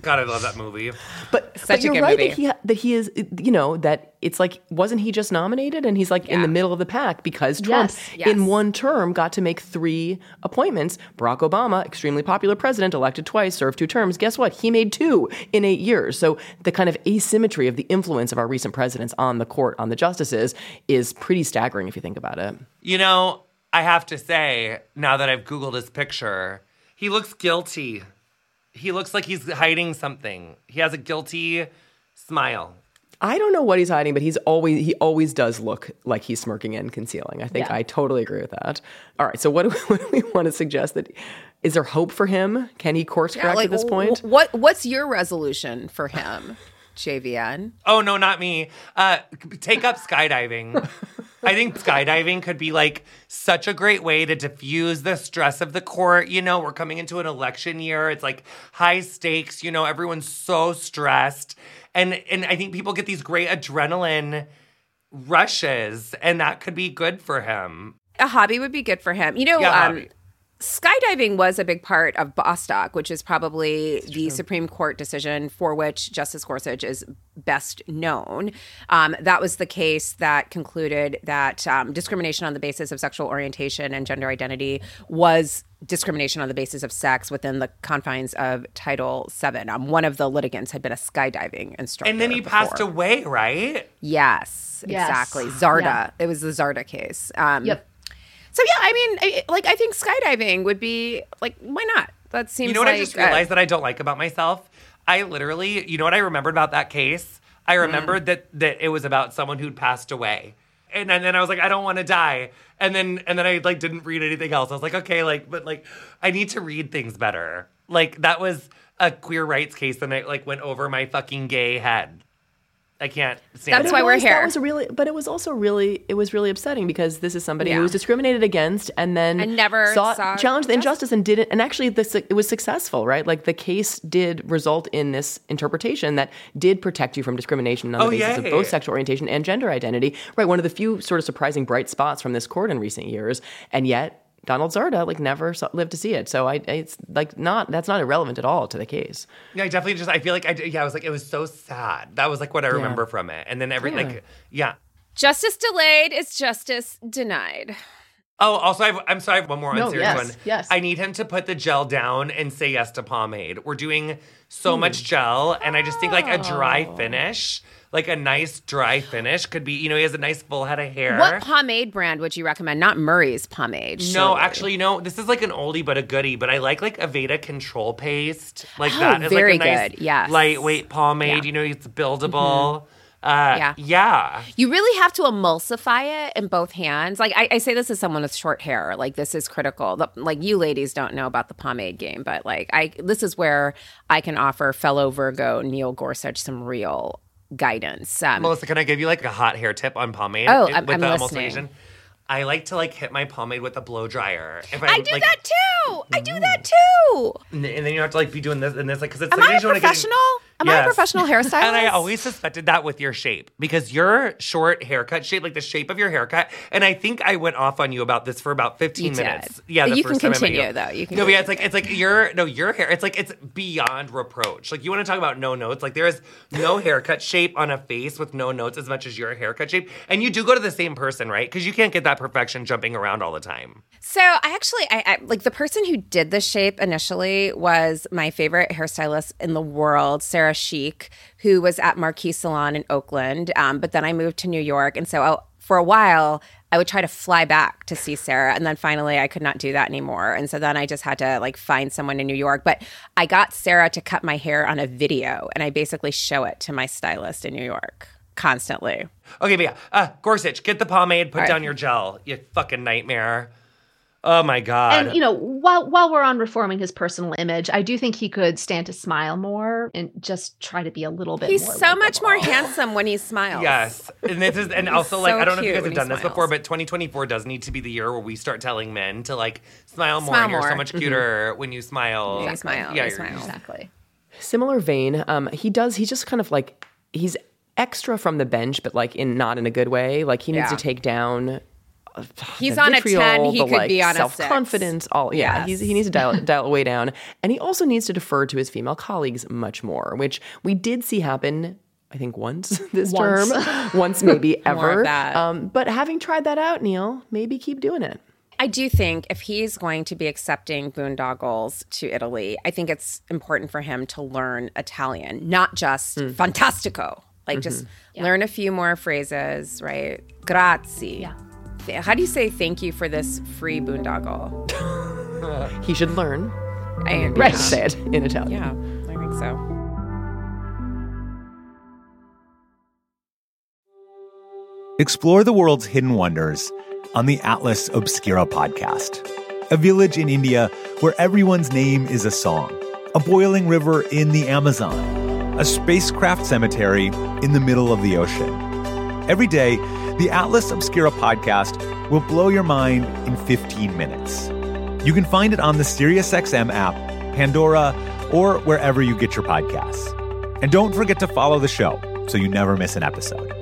F: God, I love that movie.
E: But,
D: Such
E: but
D: a
E: you're
D: good
E: right
D: movie.
E: that he that he is you know that it's like wasn't he just nominated and he's like in the middle of the pack because Trump
D: Yes, yes.
E: in one term got to make three appointments. Barack Obama, extremely popular president, elected twice, served two terms. Guess what? He made two in eight years. So the kind of asymmetry of the influence of our recent presidents on the court on the justices is pretty staggering if you think about it.
F: You know, I have to say, now that I've Googled his picture, he looks guilty. He looks like he's hiding something. He has a guilty smile.
E: I don't know what he's hiding, but he's always he always does look like he's smirking and concealing. I think
C: Yeah.
E: I totally agree with that. All right, so what do we, what do we want to suggest? That is there hope for him? Can he course correct at this point?
D: wh- what what's your resolution for him, JVN?
F: Oh no, not me. Uh, take up skydiving. I think skydiving could be like such a great way to diffuse the stress of the court. You know, we're coming into an election year. It's like high stakes. You know, everyone's so stressed, and and I think people get these great adrenaline rushes, and that could be good for him.
D: A hobby would be good for him. You know,
F: Yeah,
D: um. Skydiving was a big part of Bostock, which is probably the Supreme Court decision for which Justice Gorsuch is best known. Um, that was the case that concluded that um, discrimination on the basis of sexual orientation and gender identity was discrimination on the basis of sex within the confines of Title VII. Um, one of the litigants had been a skydiving instructor.
F: And then he passed away, right?
D: Yes,
C: Yes.
D: exactly. Zarda.
C: Yeah.
D: It was the Zarda case. Um,
C: Yep.
D: So yeah, I mean, I, like I think skydiving would be like, why not? That seems.
F: Like You know what
D: like,
F: I just
D: uh,
F: realized that I don't like about myself? I literally, you know what I remembered about that case? I
D: Mm.
F: remembered that that it was about someone who'd passed away. And, and then I was like, I don't want to die. And then and then I like didn't read anything else. I was like, okay, like, but like I need to read things better. Like that was a queer rights case and I like went over my fucking gay head. I can't stand
D: That's
F: it.
D: why we're here.
E: That was really, but it was also really, it was really upsetting because this is somebody
D: Yeah.
E: who was discriminated against and then
D: And never
E: sought,
D: saw
E: challenged the injustice and didn't. And actually, this it was successful, right? Like the case did result in this interpretation that did protect you from discrimination on the
F: Oh,
E: basis of both sexual orientation and gender identity. Right, one of the few sort of surprising bright spots from this court in recent years, and yet. Donald Zarda like never saw, lived to see it, so I it's like not that's not irrelevant at all to the case.
F: Yeah, I definitely just I feel like I d- yeah, I was like it was so sad. That was like what I remember from it. And then every
E: Yeah.
F: like yeah.
D: Justice delayed is justice denied.
F: Oh, also, I've, I'm sorry, I have one more
C: No,
F: unserious
C: yes,
F: one.
C: yes.
F: I need him to put the gel down and say yes to pomade. We're doing so hmm. much gel, and I just think like a dry
C: Oh.
F: finish, like a nice dry finish, could be. You know, he has a nice full head of hair.
D: What pomade brand would you recommend? Not Murray's pomade.
F: No,
D: surely.
F: actually, no. This is like an oldie but a goodie. But I like like Aveda Control Paste. Like
D: Oh,
F: that is
D: very
F: like a nice
D: good, yes.
F: lightweight pomade. You know, it's buildable. Uh,
D: Yeah.
F: yeah.
D: You really have to emulsify it in both hands. Like I, I say this as someone with short hair. Like this is critical. The, like you ladies don't know about the pomade game, but like I, this is where I can offer fellow Virgo Neil Gorsuch some real guidance. Um,
F: Melissa, can I give you like a hot hair tip on pomade?
D: Oh, I'm-
F: with
D: I'm
F: the
D: listening.
F: emulsification? I like to like hit my pomade with a blow dryer. If
D: I do
F: like,
D: that too. I do that too.
F: And then you have to like be doing this and this like because it's
D: Am
F: like
D: I a
F: just wanna get in-
D: professional? Am I a professional hairstylist?
F: And I always suspected that with your shape because your short haircut shape, like the shape of your haircut, and I think I went off on you about this for about fifteen
D: You did.
F: minutes. Yeah, the
D: You
F: first
D: can
F: time
D: continue,
F: you.
D: though. You can
F: no, but yeah, it's like it's like your no your hair. It's like it's beyond reproach. Like you want to talk about no notes. Like there is no haircut shape on a face with no notes as much as your haircut shape, and you do go to the same person, right? Because you can't get that perfection jumping around all the time.
D: So I actually, I, I like the person who did the shape initially was my favorite hairstylist in the world, Sarah Sheik, who was at Marquis Salon in Oakland. Um, but then I moved to New York, and so I, for a while I would try to fly back to see Sarah. And then finally, I could not do that anymore. And so then I just had to like find someone in New York. But I got Sarah to cut my hair on a video and I basically show it to my stylist in New York constantly.
F: Okay, but yeah, uh, Gorsuch, get the pomade, put
D: right.
F: down your gel. You fucking nightmare. Oh my god.
C: And you know, while while we're on reforming his personal image, I do think he could stand to smile more and just try to be a little bit.
D: He's
C: more
D: so much more handsome when he smiles.
F: Yes, and this is, and also like
D: so
F: I don't know if you guys have
D: when he
F: done this before, but 2024 does need to be the year where we start telling men to like smile more.
D: Smile
F: You're so
D: more.
F: much
D: Mhm.
F: cuter when you smile.
D: When you smile,
F: Yeah,
D: you smile.
C: Exactly.
E: Similar vein, um, he does. He's just kind of like he's extra from the bench, but like in not in a good way. Like he needs
D: Yeah.
E: to take down.
D: He's
E: the
D: on a 10, he could
E: like,
D: be on a six.
E: self-confidence. All yeah,
D: Yes.
E: he's, he needs to dial, dial it way down, and he also needs to defer to his female colleagues much more, which we did see happen. I think once this
D: Once.
E: term, once maybe ever. Um, but having tried that out, Neil, maybe keep doing it.
D: I do think if he's going to be accepting boondoggles to Italy, I think it's important for him to learn Italian, not just
E: Mm.
D: fantastico. Like just
E: Mm-hmm.
D: learn a few more phrases, right? Grazie. Yeah. How do you say thank you for this free boondoggle?
E: He should learn.
D: And
E: Right. Say it in Italian.
D: Yeah, I think so.
I: Explore the world's hidden wonders on the Atlas Obscura podcast. A village in India where everyone's name is a song, a boiling river in the Amazon, a spacecraft cemetery in the middle of the ocean. Every day, the Atlas Obscura podcast will blow your mind in 15 minutes. You can find it on the SiriusXM app, Pandora, or wherever you get your podcasts. And don't forget to follow the show so you never miss an episode.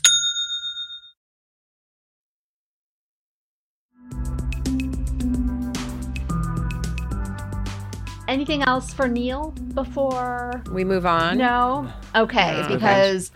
C: Anything else for Neil before
D: we move on?
C: No. Okay,
D: Okay.
C: because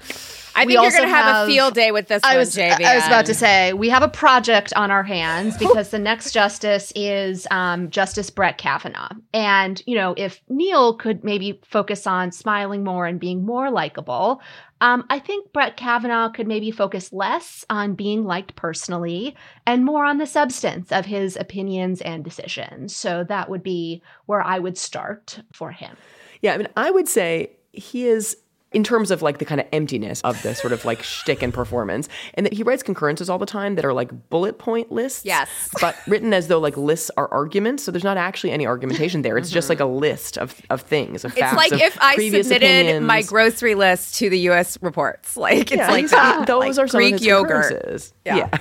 D: I
C: we
D: think you're going to have, a field day with this
C: I
D: one,
C: was,
D: JVN.
C: I was about to say we have a project on our hands because the next justice is um, Justice Brett Kavanaugh, and you know if Neil could maybe focus on smiling more and being more likable, um, I think Brett Kavanaugh could maybe focus less on being liked personally and more on the substance of his opinions and decisions. So that would be where I would start for him.
E: Yeah, I mean, I would say he is in terms of like the kind of emptiness of this sort of like shtick and performance, and that he writes concurrences all the time that are like bullet point lists.
D: Yes.
E: but written as though like lists are arguments. So there's not actually any argumentation there. It's just mm-hmm. like a list of, of things, of
D: It's
E: facts.
D: like if I submitted
E: opinions.
D: my grocery list to the U.S. reports. Like it's
E: Yeah,
D: like that.
E: Those
D: Like
E: are some
D: Greek
E: of his
D: yogurt.
E: concurrences.
D: Yeah.
E: yeah.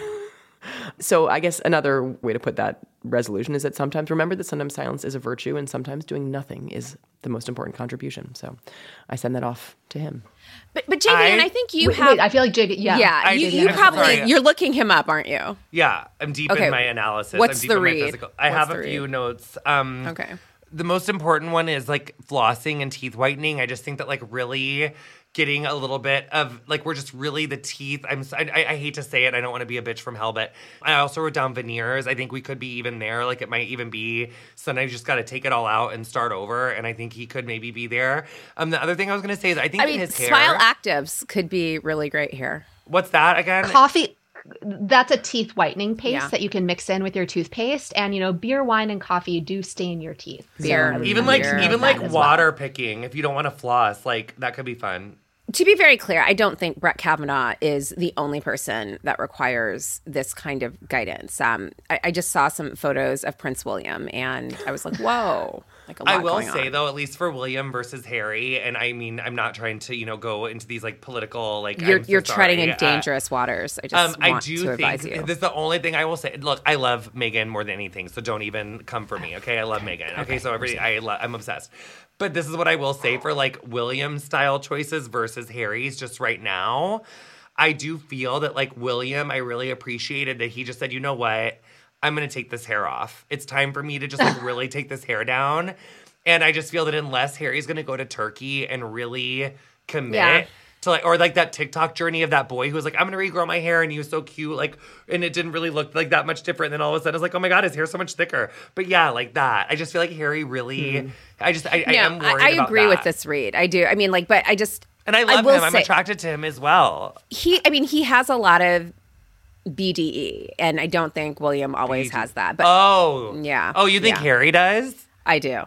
E: So I guess another way to put that resolution is that sometimes remember that sometimes silence is a virtue and sometimes doing nothing is the most important contribution. So I send that off to him.
D: But but JVN, I,
F: I-
D: think you
C: Wait,
D: have.
C: wait, I feel like JV. Yeah,
D: yeah,
F: I-
D: you, you probably
F: sorry.
D: you're looking him up, aren't you?
F: Yeah, I'm deep
D: Okay,
F: in my analysis.
D: what's
F: I'm deep
D: the
F: in my
D: read?
F: physical. I
D: What's
F: have a few
D: read?
F: notes. Um,
D: Okay.
F: The most important one is like flossing and teeth whitening. I just think that like really getting a little bit of like we're just really the teeth. I'm I hate to say it. I don't want to be a bitch from hell, but I also wrote down veneers. I think we could be even there. Like it might even be sometimes you just got to take it all out and start over. And I think he could maybe be there. Um, the other thing I was gonna say is I think
D: I mean,
F: his hair.
D: Smile Actives could be really great here.
F: What's that again?
C: coffee that's a teeth whitening paste
D: Yeah.
C: that you can mix in with your toothpaste and you know beer wine and coffee do stain your teeth
D: Beer.
C: I would
F: even like
C: recommend
F: even like
C: as well.
F: water picking if you don't want to floss like that could be fun
D: To be very clear, I don't think Brett Kavanaugh is the only person that requires this kind of guidance. Um, I, I just saw some photos of Prince William, and I was like, "Whoa!" Like
F: I will say
D: on.
F: though, at least for William versus Harry, and I mean, I'm not trying to you know go into these like political like
D: you're
F: so
D: you're treading
F: sorry,
D: in
F: uh,
D: dangerous waters. I just
F: um, I
D: want
F: do
D: to
F: think
D: advise you.
F: this is the only thing I will say. Look, I love Meghan more than anything, so don't even come for me. Okay, I love Meghan. Okay,
D: Okay,
F: so every I lo- I'm obsessed. But this is what I will say for like William style choices versus Harry's just right now. I do feel that like William, I really appreciated that he just said, you know what? I'm gonna take this hair off. It's time for me to just like really take this hair down. And I just feel that unless Harry's gonna go to Turkey and really commit
D: Yeah.
F: to like or like that TikTok journey of that boy who was like, I'm gonna regrow my hair and he was so cute, like and it didn't really look like that much different. And then all of a sudden it's like, oh my god, his hair's so much thicker. But yeah, like that. I just feel like Harry really hmm. I just I, I am worried
D: I, I agree with this read. I do. I mean, like, but I just
F: And I love
D: will
F: him. I'm attracted to him as well.
D: he i mean he has a lot of bde and i don't think william always has that but
F: oh.
D: Yeah.
F: Oh, you think
D: yeah.
F: Harry does?
D: i do.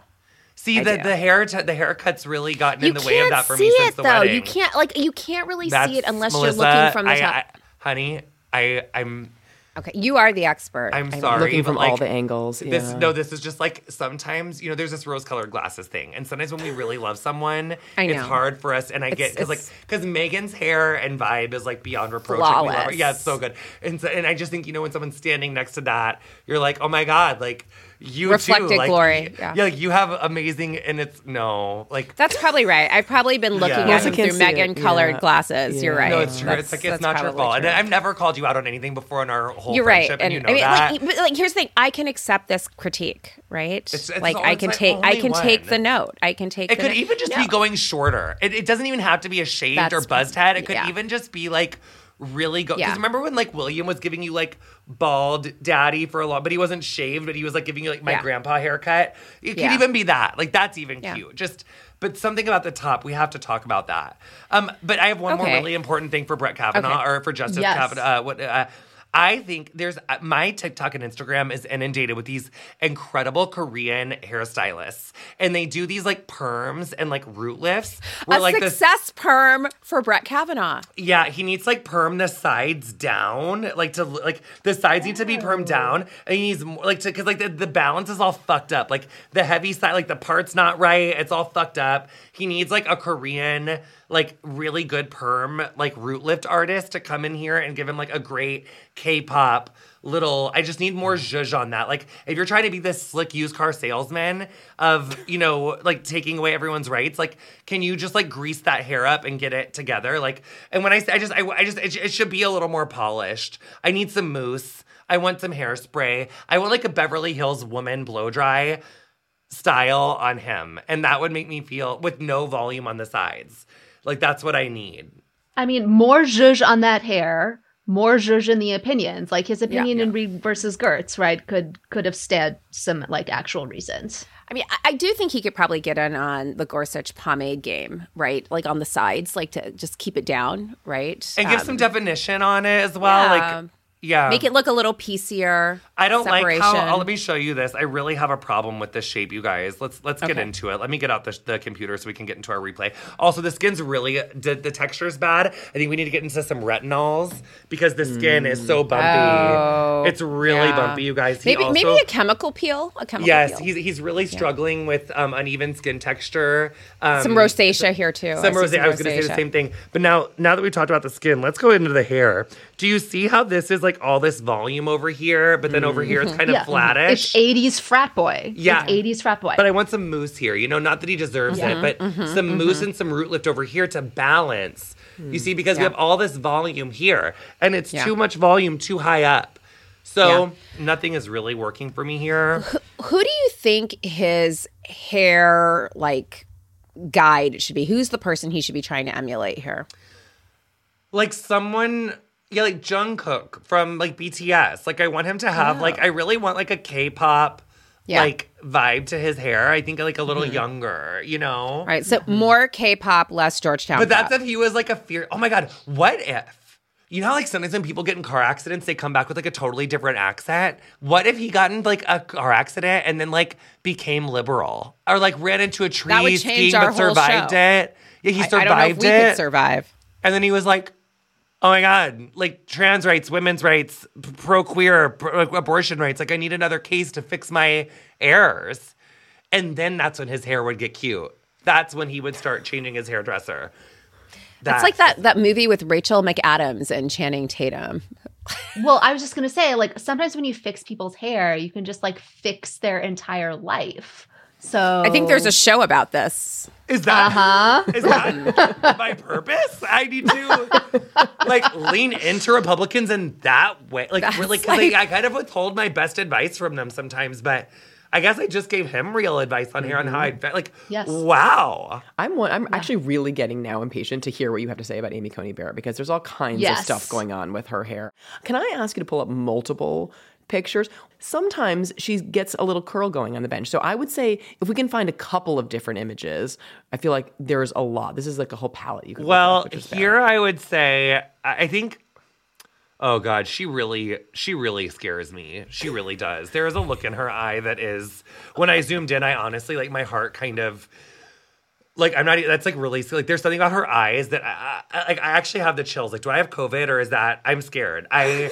F: See the the hair t- the haircut's really gotten
D: you
F: in the way of that for me
D: it
F: since the
D: though.
F: Wedding.
D: you can't like you can't really
F: That's-
D: see it unless
F: Melissa,
D: you're looking from the
F: I-
D: top.
F: I- honey, I I'm
D: okay you are the expert
F: I'm
D: I-
F: sorry.
E: Looking from
F: like,
E: all the angles.
F: This
E: yeah.
F: no, this is just like sometimes you know there's this rose-colored glasses thing, and sometimes when we really love someone,
D: I
F: it's hard for us. And I
D: It's-
F: get because like because Meghan's hair and vibe is like beyond reproach. Like, we love her. Yeah, it's so good. And so, and I just think you know when someone's standing next to that, you're like, oh my god, like you
D: Reflected
F: too, like,
D: glory,
F: y-
D: yeah.
F: like you have amazing, and it's no like
D: that's probably right i've probably been looking
F: Yeah.
D: at
F: Melissa
D: him through meghan colored
E: Yeah.
D: glasses you're right
F: No, it's true.
D: That's-
F: it's like it's not your
D: probably
F: fault. And. I've never called you out on anything before in our whole
D: you're right,
F: friendship, and, you know
D: I mean,
F: that.
D: like, but like, here's the thing: I can accept this critique, right?
F: It's- it's
D: like,
F: all-
D: I can
F: my
D: take, I
F: only
D: can take the note. I can take.
F: It
D: the
F: could
D: note.
F: even just
D: No.
F: be going shorter. It, it doesn't even have to be a shaved or buzzed head. It could even just be like really go. Because remember when like William was giving you like bald daddy for a long, but he wasn't shaved, but he was like giving you like my
D: Yeah.
F: grandpa haircut. It could even be that. Like that's even
D: Yeah.
F: cute. Just. But something about the top, we have to talk about that. Um, but I have one more really important thing for Brett Kavanaugh
D: Okay.
F: or for Justice
C: Yes.
F: Kavanaugh. Uh, what uh, I think there's uh, my TikTok and Instagram is inundated with these incredible Korean hairstylists, and they do these like perms and like root lifts. Where
D: a
F: like the
D: success perm for Brett Kavanaugh.
F: yeah, he needs like perm the sides down, like to like the sides need to be permed down, and he needs more like to because like the, the balance is all fucked up. Like the heavy side, like the part's not right. It's all fucked up. He needs like a Korean, like really good perm, like root lift artist to come in here and give him like a great K-pop little. I just need more zhuzh on that. Like if you're trying to be this slick used car salesman of you know like taking away everyone's rights, like can you just like grease that hair up and get it together? Like and when I say I just I, I just it, it should be a little more polished. I need some mousse. I want some hairspray. I want like a Beverly Hills woman blow dry style on him, and that would make me feel with no volume on the sides. Like that's what I need.
C: I mean, more zhuzh on that hair, more zhuzh in the opinions. Like his opinion in Reed versus Goertz, right? Could could have stood some like actual reasons.
D: I mean, I, I do think he could probably get in on the Gorsuch pomade game, right? Like on the sides, like to just keep it down, right?
F: And give
D: Um,
F: some definition on it as well.
D: yeah.
F: Like yeah.
D: Make it look a little piecier.
F: I don't
D: separation.
F: like how. oh, let me show you this. I really have a problem with this shape, you guys. Let's let's get
D: Okay.
F: into it. Let me get out the, the computer so we can get into our replay. Also, the skin's really the, the texture is bad. I think we need to get into some retinols because the skin is so bumpy.
D: Oh,
F: it's really
D: yeah.
F: bumpy, you guys. He
D: Maybe
F: also,
D: maybe a chemical peel. A chemical
F: Yes,
D: peel.
F: he's he's really struggling with um, uneven skin texture. Um,
D: some rosacea here too.
F: Some
D: I see
F: rosacea. I was going to say the same thing. But now, now that we talked about the skin, let's go into the hair. Do you see how this is like all this volume over here, but then over here it's kind of
C: Yeah.
F: flattish?
C: It's 80s frat boy.
F: Yeah.
C: It's 80s frat boy.
F: But I want some mousse here. You know, not that he deserves
C: Yeah.
F: it, but
C: Mhm,
F: some
C: mhm,
F: mousse and some root lift over here to balance. You see, because we have all this volume here, and it's
D: Yeah.
F: too much volume too high up. So nothing is really working for me here.
D: Who do you think his hair like guide should be? Who's the person he should be trying to emulate here?
F: like someone yeah like jungkook from like bts like i want him to have like i really want like a k-pop
D: Yeah.
F: like vibe to his hair i think like a little
D: Mhm.
F: younger you know
D: right, so more K-pop, less Georgetown.
F: but that's if he was like a fear oh my god what if you know like sometimes when people get in car accidents they come back with like a totally different accent what if he got in like a car accident and then like became liberal or like ran into a tree
D: That would
F: skiing
D: our
F: but
D: whole
F: survived
D: show.
F: it yeah he
D: I- I
F: survived
D: don't know if we
F: it
D: could survive.
F: and then he was like, "Oh my god, like trans rights, women's rights, pro queer, like, abortion rights. Like I need another case to fix my errors." And then that's when his hair would get cute. That's when he would start changing his hairdresser.
D: That's like that that movie with Rachel McAdams and Channing Tatum.
C: well, I was just gonna say, like, sometimes when you fix people's hair, you can just like fix their entire life. So
D: I think there's a show about this.
F: Is that
C: Uh-huh.
F: is that my purpose? I need to like lean into Republicans in that way. Like
D: That's
F: really, because
D: like-
F: I kind of withhold my best advice from them sometimes, but I guess I just gave him real advice on here on how I'd like.
C: Yes.
F: Wow.
E: I'm one, I'm actually really getting now impatient to hear what you have to say about Amy Coney Barrett because there's all kinds
C: Yes.
E: of stuff going on with her hair. Can I ask you to pull up multiple pictures? Sometimes she gets a little curl going on the bench. So I would say if we can find a couple of different images, I feel like there's a lot. This is like a whole palette you at,
F: Well,
E: which is bad.
F: here I would say I think. Oh God, she really, she really scares me. She really does. There is a look in her eye that is. When I zoomed in, I honestly like my heart kind of. Like I'm not. That's like really like. There's something about her eyes that I, I like. I actually have the chills. Like, do I have COVID or is that I'm scared? I.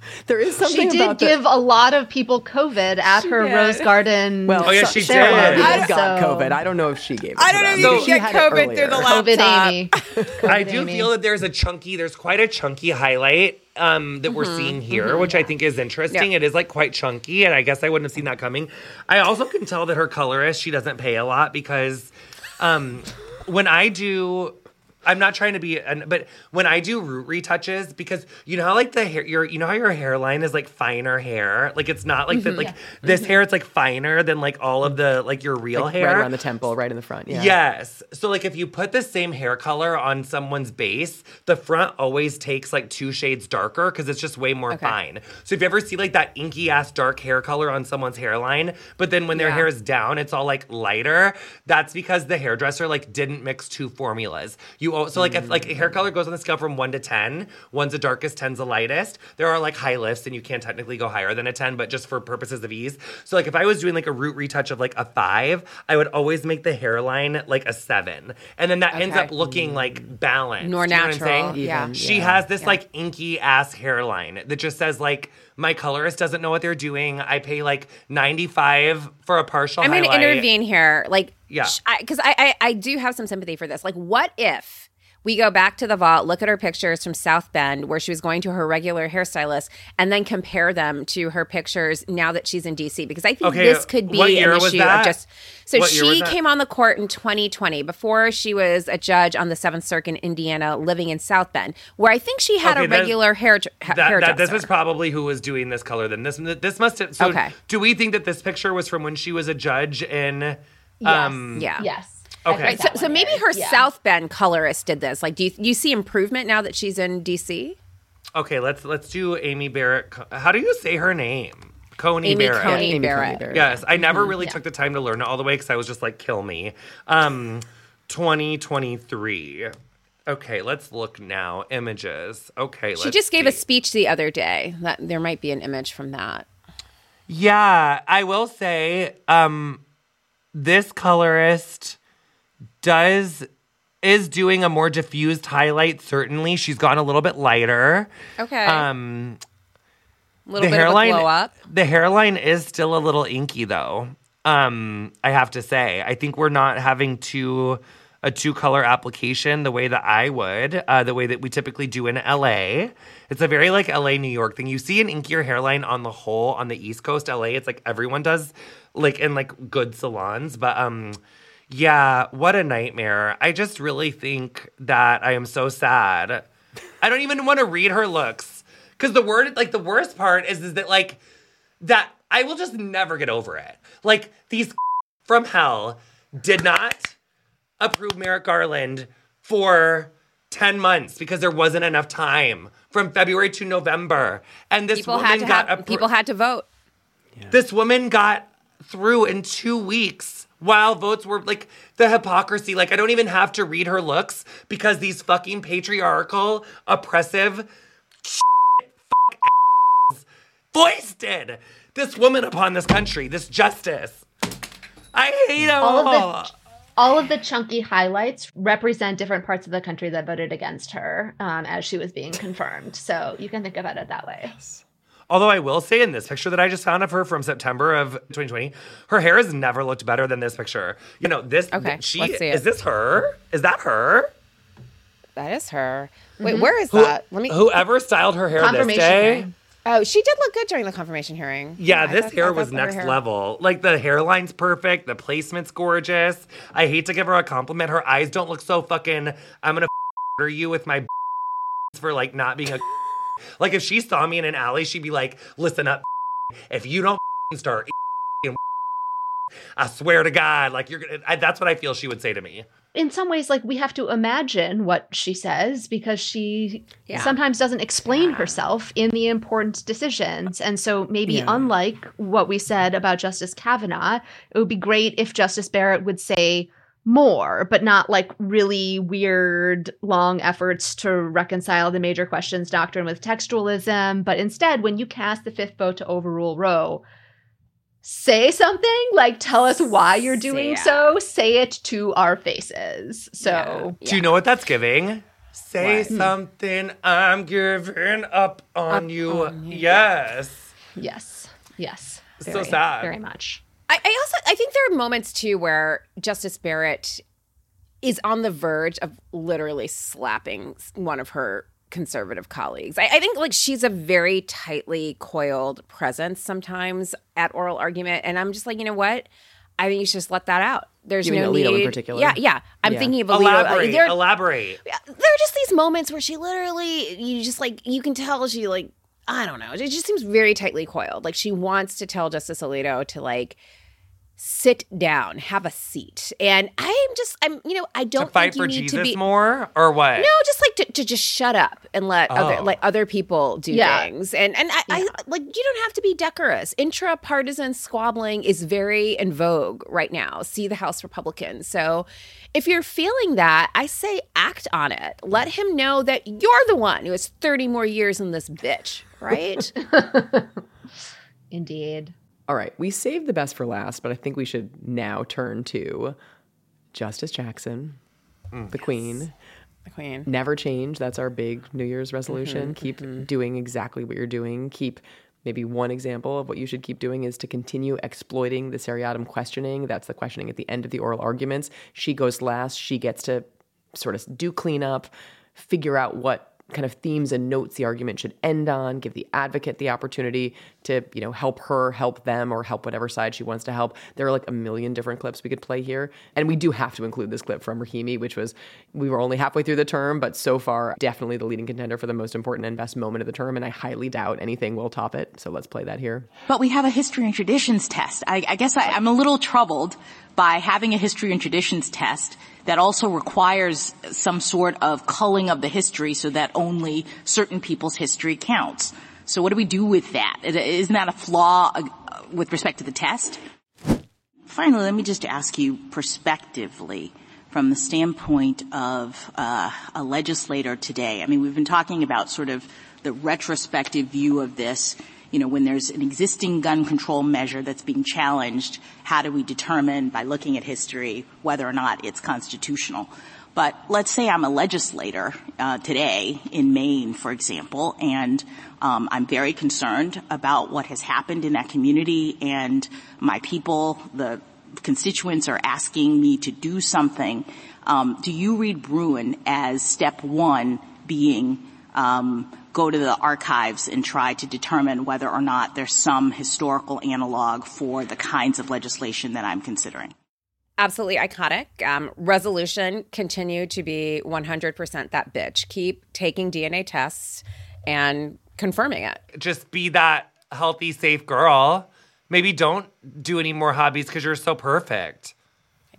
E: there is something.
C: She did
E: about the-
C: give a lot of people COVID at her
D: did.
C: Rose Garden.
E: well,
F: Oh, yeah, she
E: Sarah
F: did.
E: Harvey
C: I-
E: got
C: so-
E: COVID. I don't know if she gave it.
D: I don't know
E: them.
D: if you
E: she
D: get
E: had it
D: COVID
E: earlier.
D: through the
C: COVID
D: laptop.
C: Amy.
F: I do
C: Amy.
F: feel that there's a chunky. There's quite a chunky highlight um, that we're seeing here, which I think is interesting. It is like quite chunky, and I guess I wouldn't have seen that coming. I also can tell that her colorist she doesn't pay a lot because um, when I do. I'm not trying to be, an, but when I do root retouches, because you know how like the hair, your, you know how your hairline is like finer hair, like it's not like the, mm-hmm, like this mm-hmm. hair, it's like finer than like all of the like your real
E: Like,
F: hair,
E: right around the temple, right in the front. Yeah.
F: Yes. So like if you put the same hair color on someone's base, the front always takes like two shades darker because it's just way more fine. So if you ever see like that inky ass dark hair color on someone's hairline, but then when their
D: Yeah.
F: hair is down, it's all like lighter, that's because the hairdresser like didn't mix two formulas. You al- so like if like hair color goes on the scale from 1 to 10, one's the darkest, 10's the lightest. There are like high lifts and you can't technically go higher than a 10, but just for purposes of ease. So like if I was doing like a root retouch of like a 5, I would always make the hairline like a 7. And then that ends up looking like balanced.
D: More
F: You know what I'm
D: natural,
F: saying?
D: yeah.
F: She
E: yeah.
F: has this like inky ass hairline that just says like my colorist doesn't know what they're doing. I pay like 95 for a partial
D: I'm going to intervene here, like,
F: Yeah.
D: because I, I, I do have some sympathy for this. Like, what if we go back to the vault, look at her pictures from South Bend, where she was going to her regular hairstylist, and then compare them to her pictures now that she's in DC? Because I think
F: Okay,
D: this could be
F: what
D: an
F: year was
D: issue
F: that?
D: of just. So
F: What
D: she came on the court in 2020 before she was a judge on the Seventh Circuit in Indiana, living in South Bend, where I think she had
F: Okay,
D: a regular hair ha-
F: that,
D: hairdresser.
F: that this is probably who was doing this color. Then this this must have. So
D: Okay.
F: Do we think that this picture was from when she was a judge in?
C: Yes.
F: Um,
D: Yeah.
C: Yes.
F: Okay.
D: Right, so, so maybe her South Bend colorist did this. Like, do you, you see improvement now that she's in DC?
F: Okay. Let's let's do Amy Barrett. How do you say her name? Coney
D: Amy
F: Barrett.
D: Coney
E: Amy
D: Barrett.
E: Barrett.
F: Yes, I never
D: Mm-hmm.
F: really took the time to learn it all the way because I was just like, kill me. Um, 2023. Okay, let's look now. Images. Okay,
D: She
F: let's
D: just gave a speech the other day. That there might be an image from that.
F: Yeah, I will say, um, this colorist does is doing a more diffused highlight. Certainly, she's gone a little bit lighter.
D: Okay.
F: Um,
D: a little bit of a glow up.
F: The hairline is still a little inky though. Um, I have to say, I think we're not having two a two color application the way that I would, uh, the way that we typically do in LA. It's a very like LA New York thing. You see an inkier hairline on the whole on the East Coast LA. It's like everyone does, like in like good salons, but um. Yeah, what a nightmare. I just really think that I am so sad. I don't even want to read her looks. Cause the word like the worst part is is that like that I will just never get over it. Like these from hell did not approve Merrick Garland for 10 months because there wasn't enough time from February to November. And this
D: People
F: woman
D: had to
F: got
D: have,
F: appro-
D: people had to vote.
F: this woman got through in two weeks while votes were like the hypocrisy. Like, I don't even have to read her looks because these fucking patriarchal, oppressive, foisted this woman upon this country, this justice. I hate them
C: all
F: all.
C: of the all of the chunky highlights represent different parts of the country that voted against her um, as she was being confirmed. So you can think about it that way.
F: Although I will say in this picture that I just found of her from September of 2020, her hair has never looked better than this picture. You know, this
D: Okay,
F: she
D: let's see it.
F: is this her? Is that her?
D: That is her. Wait,
C: Mm-hmm.
D: where is
F: Who-
D: that? Let me.
F: Whoever styled her hair this day.
C: hearing.
D: Oh, she did look good during the confirmation hearing.
F: Yeah,
D: I
F: this
D: thought-
F: hair was next
D: hair-
F: level. Like the hairline's perfect, the placement's gorgeous. I hate to give her a compliment. Her eyes don't look so fucking. I'm gonna order you with my for like not being a. Like if she saw me in an alley, she'd be like, "Listen up, if you don't start." I swear to God, like you're gonna. I, that's what I feel she would say to me.
C: in some ways like we have to imagine what she says because she
D: Yeah.
C: sometimes doesn't explain herself in the important decisions and so maybe
D: Yeah.
C: unlike what we said about justice kavanaugh it would be great if justice barrett would say more but not like really weird long efforts to reconcile the major questions doctrine with textualism but instead when you cast the fifth vote to overrule roe say something like tell us why you're doing
D: Yeah.
C: so say it to our faces so
F: Do you know what that's giving? Say
C: What? Hmm.
F: something. I'm giving up on you. Yes.
C: yes yes
F: So sad.
C: very much
D: I, I also I think there are moments too where Justice Barrett is on the verge of literally slapping one of her conservative colleagues. I, I think like she's a very tightly coiled presence sometimes at oral argument, and I'm just like, you know what? I think you should just let that out. There's
E: You mean
D: no
E: Alito in
D: need.
E: particular?
D: Yeah, yeah. I'm
E: Yeah.
D: thinking of Alito.
F: Elaborate.
D: There,
F: elaborate.
D: there are just these moments where she literally, you just like, you can tell she like, I don't know. It just seems very tightly coiled. Like she wants to tell Justice Alito to like sit down, have a seat. And I'm just, I'm, you know, I don't
F: to fight
D: think you
F: for
D: need
F: Jesus
D: to be
F: more or what?
D: No, just like to, to just shut up and let other
F: Oh.
D: let other people do
C: Yeah.
D: things. And and I, I like you don't have to be decorous. Intra partisan squabbling is very in vogue right now. See the House Republicans. So if you're feeling that, I say act on it. Let him know that you're the one who has 30 more years in this bitch, right?
C: indeed
E: All right, we saved the best for last, but I think we should now turn to Justice Jackson, the Queen.
D: the queen.
E: Never change. That's our big New Year's resolution.
D: Mhm,
E: keep doing exactly what you're doing. Keep maybe one example of what you should keep doing is to continue exploiting the seriatim questioning. That's the questioning at the end of the oral arguments. She goes last. She gets to sort of do cleanup, figure out what kind of themes and notes the argument should end on, give the advocate the opportunity to, you know, help her, help them, or help whatever side she wants to help. There are like a million different clips we could play here. And we do have to include this clip from Rahimi, which was we were only halfway through the term, but so far definitely the leading contender for the most important and best moment of the term. And I highly doubt anything will top it. So let's play that here.
R: But we have a history and traditions test. I, I guess I, I'm a little troubled by having a history and traditions test that also requires some sort of culling of the history so that only certain people's history counts. So what do we do with that? Isn't that a flaw uh, with respect to the test? Finally, let me just ask you prospectively from the standpoint of uh, a legislator today. I mean, we've been talking about sort of the retrospective view of this. You know, when there's an existing gun control measure that's being challenged, how do we determine by looking at history whether or not it's constitutional? But let's say I'm a legislator uh, today in Maine, for example, and um, I'm very concerned about what has happened in that community, and my people, the constituents, are asking me to do something. Um, do you read Bruen as step one being um, go to the archives and try to determine whether or not there's some historical analog for the kinds of legislation that I'm considering?
D: Absolutely iconic. Um, resolution continue to be 100% that bitch. Keep taking DNA tests and confirming it.
F: Just be that healthy, safe girl. Maybe don't do any more hobbies because you're so perfect.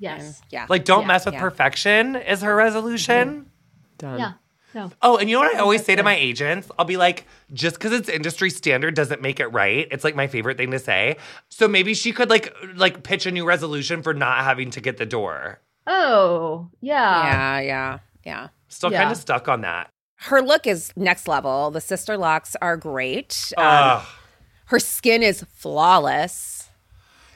C: yes
D: Yeah.
F: Like, don't
C: Yeah.
F: mess with
D: Yeah.
F: perfection is her resolution.
E: Done.
C: yeah no
F: Oh, and you know what I always say to my agents? I'll be like, just because it's industry standard doesn't make it right. It's like my favorite thing to say. So maybe she could like like pitch a new resolution for not having to get the door.
C: oh yeah
D: yeah, yeah, yeah.
F: Still
C: Yeah.
F: kind of stuck on that.
D: Her look is next level. The sister locks are great. Um, her skin is flawless.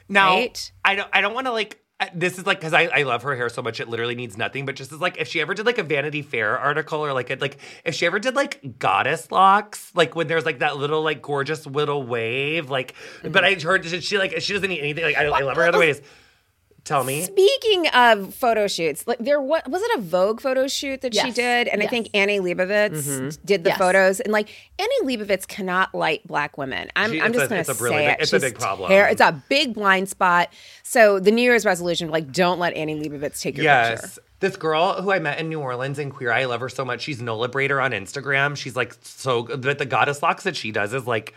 F: Now,
D: Right?
F: I don't I don't want to like this is like because I, I love her hair so much it literally needs nothing but just as like if she ever did like a vanity fair article or like a, like if she ever did like goddess locks like when there's like that little like gorgeous little wave like but mm-hmm. i heard she, she like she doesn't need anything like i, I love her other ways Tell me.
D: Speaking of photo shoots, like there was was it a Vogue photo shoot that she did, and I think Annie Leibovitz
F: Mhm.
D: did the
C: Yes.
D: photos, and like Annie Leibovitz cannot light black women. I'm,
F: She-
D: I'm just going to
F: a really
D: say
F: big-
D: it.
F: it's a big problem.
D: ter- It's a big blind spot. So the New Year's resolution, like, don't let Annie Leibovitz take your
F: yes.
D: picture.
F: This girl who I met in New Orleans in Queer Eye, I love her so much. She's Nola Brader on Instagram. She's like so good. But the goddess locks that she does is like,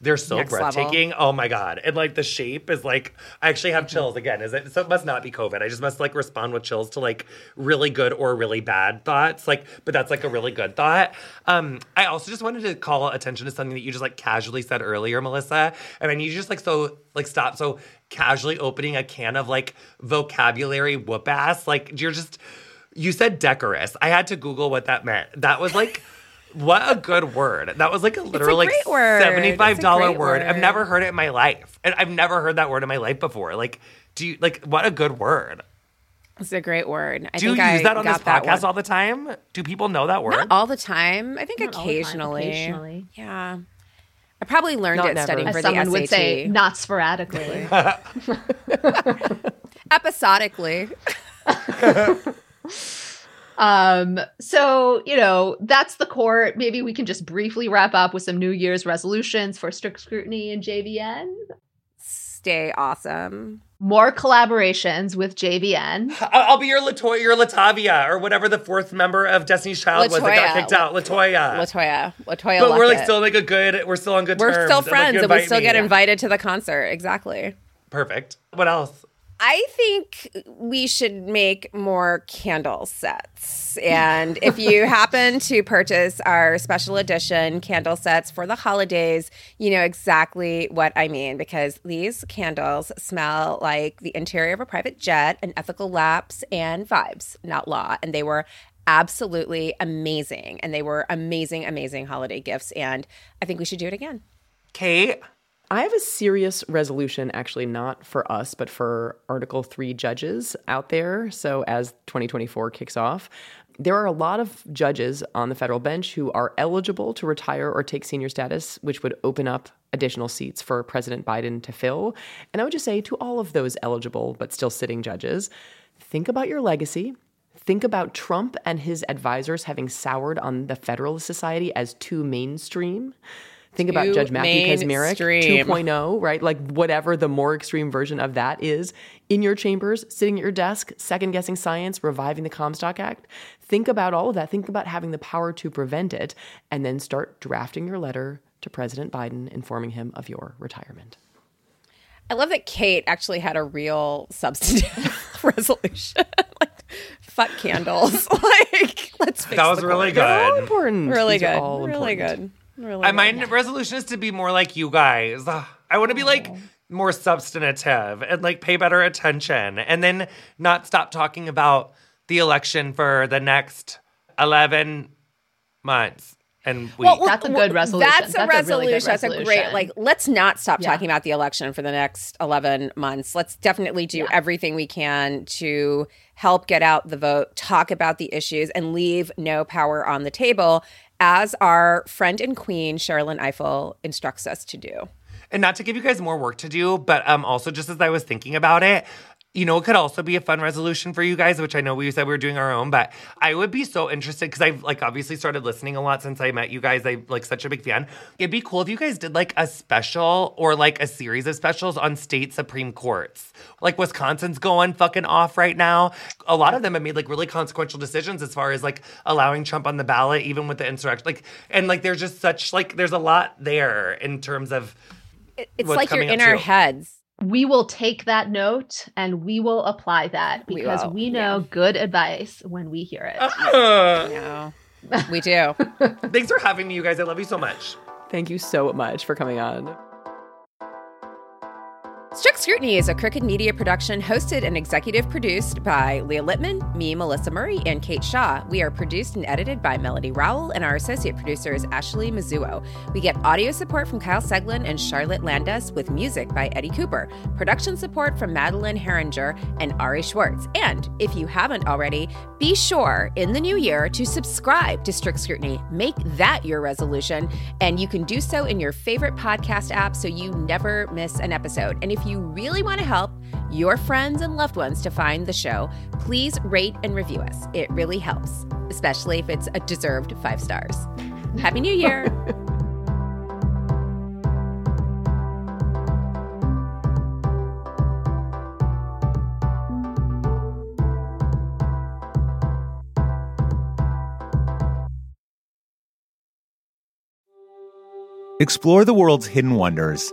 F: they're so
D: Next level.
F: breathtaking. Oh my God. And like the shape is like, I actually have chills again. Is it? So it must not be COVID. I just must like respond with chills to like really good or really bad thoughts. Like, but that's like a really good thought. Um, I also just wanted to call attention to something that you just like casually said earlier, Melissa. And I need you just like so like stop so casually opening a can of like vocabulary whoop ass. Like you're just you said decorous. I had to Google what that meant. That was like what a good word. That was like a literal like
D: word.
F: $75
D: It's a great
F: word. I've never heard it in my life. And I've never heard that word in my life before. Like, do you like what a good word?
D: It's a great word. I
F: do you use
D: I
F: that on this
D: that
F: podcast all the time? Do people know that word?
D: Not all the time. I think
C: Not all the time,
D: occasionally.
C: occasionally.
D: Yeah. I probably learned
E: Not
D: it
E: never.
D: studying
C: As
D: for
C: someone
D: the
C: would
D: SAT.
C: say, not sporadically.
D: Episodically.
C: Um, so, you know, that's the court. Maybe we can just briefly wrap up with some New Year's resolutions for strict scrutiny and JVN.
D: Stay awesome.
C: More collaborations with JVN.
F: I'll I'll be your LeToya, your LaTavia, or whatever the fourth member of Destiny's Child was that got kicked out. LeToya.
D: LeToya. LeToya.
F: but we're like
D: Luckett.
F: still like a good. We're still on good
D: We're
F: terms.
D: still
F: and, like,
D: friends and we
F: invite
D: still
F: me.
D: get invited to the concert. Exactly.
F: Perfect. What else?
D: I think we should make more candle sets. And if you happen to purchase our special edition candle sets for the holidays, you know exactly what I mean because these candles smell like the interior of a private jet, an ethical lapse, and vibes, not law. And they were absolutely amazing. And they were amazing, amazing holiday gifts. And I think we should do it again.
F: Kate.
E: I have a serious resolution, actually, not for us, but for Article 3 judges out there. So, as 2024 kicks off, there are a lot of judges on the federal bench who are eligible to retire or take senior status, which would open up additional seats for President Biden to fill. And I would just say to all of those eligible but still sitting judges, think about your legacy. Think about Trump and his advisors having soured on the Federalist Society as too mainstream. Think about
D: Too
E: Judge Matthew Kacsmaryk
D: mainstream.
E: 2.0, right? Like whatever the more extreme version of that is in your chambers, sitting at your desk, second guessing science, reviving the Comstock Act. Think about all of that. Think about having the power to prevent it and then start drafting your letter to President Biden informing him of your retirement.
D: I love that Kate actually had a real substantive resolution. like, fuck candles. like, let's fix
F: That was
D: the
F: really
D: court.
F: good.
E: They're all important.
D: Really
E: These
D: good.
E: all
D: really
E: important.
D: good. Really
F: I,
D: good.
F: my resolution is to be more like you guys. Ugh, I want to be like more substantive and like pay better attention and then not stop talking about the election for the next 11 months and weeks.
D: Well,
C: That's a good resolution.
D: That's a
C: That's a really good
D: resolution. That's a great. Like, let's not stop
C: Yeah.
D: talking about the election for the next eleven months. Let's definitely do everything we can to help get out the vote, talk about the issues, and leave no power on the table, as our friend and queen Sherrilyn Ifill instructs us to do.
F: and not to give you guys more work to do, but um also just as I was thinking about it, you know, it could also be a fun resolution for you guys, which I know we said we were doing our own, but I would be so interested because I've like obviously started listening a lot since I met you guys. I'm like such a big fan. It'd be cool if you guys did like a special or like a series of specials on state Supreme Courts. Like Wisconsin's going fucking off right now. A lot of them have made like really consequential decisions as far as like allowing Trump on the ballot, even with the insurrection. Like, and like there's just such like there's a lot there in terms of
D: it's like you're in our heads.
C: We will take that note and we will apply that because
D: will,
C: we, know good advice when we hear it.
D: No, we do.
F: Thanks for having me, you guys. I love you so much.
E: Thank you so much for coming on.
D: Scrutiny is a Crooked Media production hosted and executive produced by Leah Littman, me, Melissa Murray, and Kate Shaw. We are produced and edited by Melody Rowell, and our associate producer is Ashley Mizuo. We get audio support from Kyle Seglin and Charlotte Landes with music by Eddie Cooper, production support from Madeline Herringer and Ari Schwartz. And if you haven't already, be sure in the new year to subscribe to Strict Scrutiny. Make that your resolution, and you can do so in your favorite podcast app so you never miss an episode. And if you really want to help your friends and loved ones to find the show, please rate and review us. It really helps, especially if it's a deserved five stars. Happy New Year!
I: Explore the world's hidden wonders